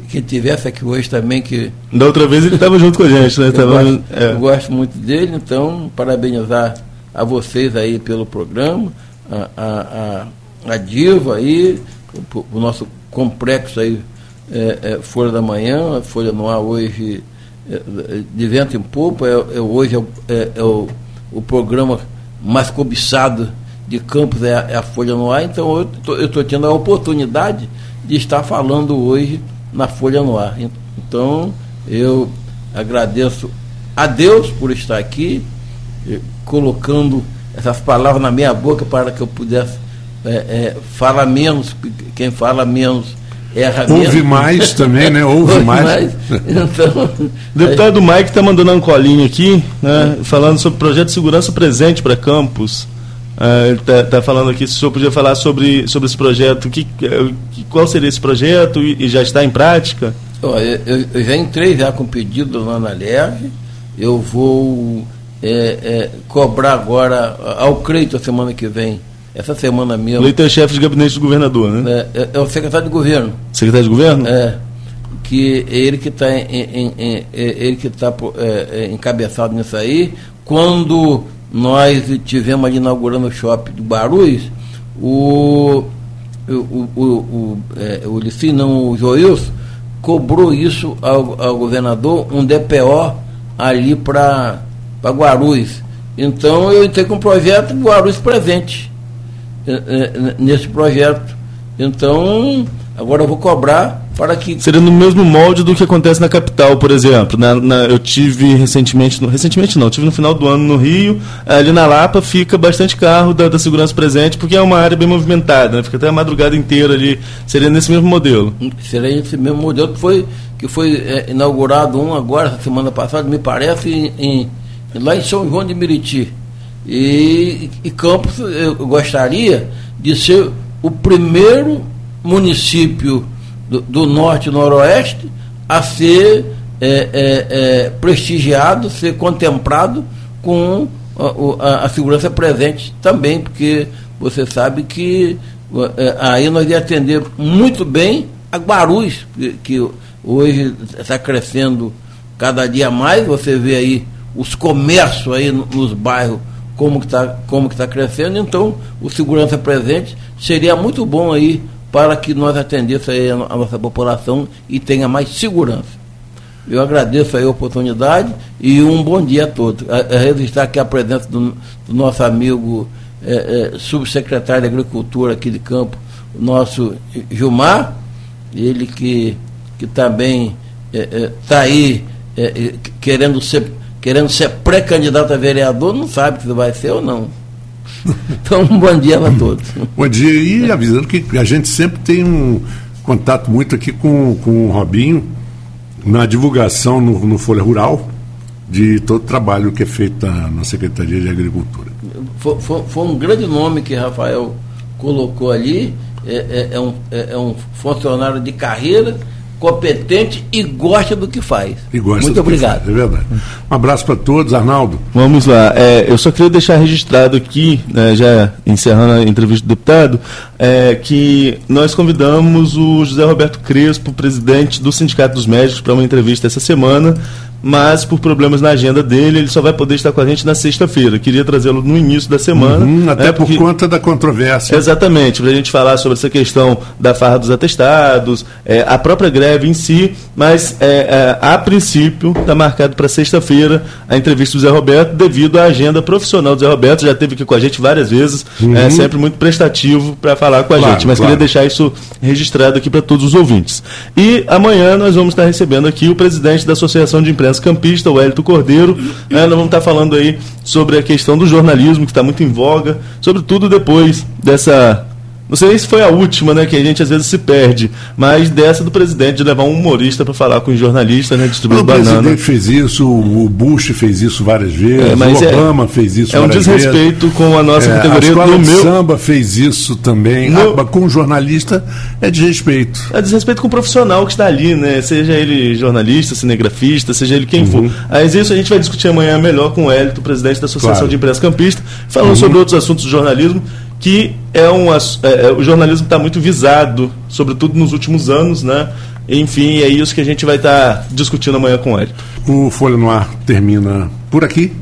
Speaker 4: que, tivesse aqui hoje também. que
Speaker 3: Da outra vez ele estava junto com a gente, né?
Speaker 4: Eu, tava, gosto, é. eu gosto muito dele, então parabenizar a vocês aí pelo programa, a, a, a, a Diva aí, o, o, nosso complexo aí, é, é, Folha da Manhã, Folha no Ar hoje é, de vento em popa, é, é hoje é, é, é, o, o programa mais cobiçado de Campos, é, a Folha no Ar, então eu estou tendo a oportunidade de estar falando hoje na Folha no Ar. Então eu agradeço a Deus por estar aqui, colocando essas palavras na minha boca para que eu pudesse falar menos, quem fala menos
Speaker 2: Erra Ouve mesmo. mais também, né? Ouve, Ouve mais. mais.
Speaker 3: Então, o deputado aí... Mike está mandando um colinho aqui, né? falando sobre o projeto de segurança presente para campus. Uh, ele está tá falando aqui se o senhor podia falar sobre, sobre esse projeto. Que, que qual seria esse projeto e, e já está em prática?
Speaker 4: Olha, eu, eu, já entrei já com pedido lá na LERV. Eu vou é, é, cobrar agora ao crédito a semana que vem essa semana mesmo.
Speaker 3: Leite é chefe de gabinete do governador, né?
Speaker 4: É, é, é, o secretário de governo.
Speaker 3: Secretário de governo?
Speaker 4: É. Que é ele que está em, em, ele que tá, é, encabeçado nisso aí. Quando nós tivemos ali inaugurando o shopping do Barus, o, o, o, o, é, o não, o Joilson, cobrou isso ao, ao governador, um DPO ali para Guarulhos. Então eu entrei com um projeto Guarulhos presente. Eh, eh, nesse projeto. Então, agora eu vou cobrar para que.
Speaker 3: Seria no mesmo molde do que acontece na capital, por exemplo. Na, na, eu tive recentemente, no, recentemente não, tive no final do ano no Rio, ali na Lapa fica bastante carro da, da segurança presente, porque é uma área bem movimentada, né? fica até a madrugada inteira ali. Seria nesse mesmo modelo.
Speaker 4: Seria esse mesmo modelo que foi, que foi é, inaugurado um agora, semana passada, me parece, em, em, lá em São João de Meriti. E, e Campos, eu gostaria de ser o primeiro município do, do norte e noroeste a ser é, é, é, prestigiado, ser contemplado com a, a, a, segurança presente também, porque você sabe que é, aí nós ia atender muito bem a Guarulhos, que, que hoje está crescendo cada dia mais, você vê aí os comércios aí nos bairros como que está como tá crescendo, então o segurança presente seria muito bom aí para que nós atendêssemos a, nossa população e tenha mais segurança. Eu agradeço a oportunidade e um bom dia a todos. A, a registrar aqui a presença do, do nosso amigo é, é, subsecretário de Agricultura aqui de campo, nosso Gilmar, ele que, que também está é, é aí querendo ser querendo ser pré-candidato a vereador, não sabe se vai ser ou não. Então, um bom dia a todos.
Speaker 2: Bom dia. E avisando que a gente sempre tem um contato muito aqui com, com o Robinho na divulgação no, no Folha Rural de todo o trabalho que é feito na, na Secretaria de Agricultura.
Speaker 4: Foi, foi, foi, um grande nome que Rafael colocou ali. É, é, é, um, é, é um funcionário de carreira competente e gosta do que faz.
Speaker 2: E gosta
Speaker 4: Muito obrigado.
Speaker 2: Faz, é verdade. Um abraço para todos, Arnaldo.
Speaker 3: Vamos lá. É, eu só queria deixar registrado aqui, né, já encerrando a entrevista do deputado, é, que nós convidamos o José Roberto Crespo, presidente do Sindicato dos Médicos, para uma entrevista essa semana mas por problemas na agenda dele, ele só vai poder estar com a gente na sexta-feira. Queria trazê-lo no início da semana.
Speaker 2: Uhum, até né, porque... por conta da controvérsia.
Speaker 3: Exatamente, para a gente falar sobre essa questão da farra dos atestados, é, a própria greve em si, mas é, é, a princípio está marcado para sexta-feira a entrevista do Zé Roberto, devido à agenda profissional do Zé Roberto, já esteve aqui com a gente várias vezes, uhum. é sempre muito prestativo para falar com a claro, gente, mas claro. queria deixar isso registrado aqui para todos os ouvintes. E amanhã nós vamos estar recebendo aqui o presidente da Associação de Imprensa campista, o Hélito Cordeiro. Né? Nós vamos estar falando aí sobre a questão do jornalismo, que está muito em voga, sobretudo depois dessa não sei se foi a última, né? Que a gente às vezes se perde. Mas dessa do presidente de levar um humorista para falar com os jornalistas, né? Distribuir
Speaker 2: o
Speaker 3: banana.
Speaker 2: O presidente fez isso, o Bush fez isso várias vezes, é, o é- Obama é, fez isso
Speaker 3: é um desrespeito
Speaker 2: vezes.
Speaker 3: com a nossa é, categoria
Speaker 2: a
Speaker 3: do
Speaker 2: meu.
Speaker 3: samba
Speaker 2: fez isso também. No... Ah, com o jornalista é desrespeito.
Speaker 3: É desrespeito com o profissional que está ali, né? Seja ele jornalista, cinegrafista, seja ele quem uhum. for. Mas isso a gente vai discutir amanhã melhor com o Hélito, presidente da Associação claro. de Imprensa Campista, falando uhum. sobre outros assuntos do jornalismo que é um, é, é, o jornalismo está muito visado, sobretudo nos últimos anos, né? Enfim, é isso que a gente vai estar tá discutindo amanhã com ele.
Speaker 2: O Folha no Ar termina por aqui.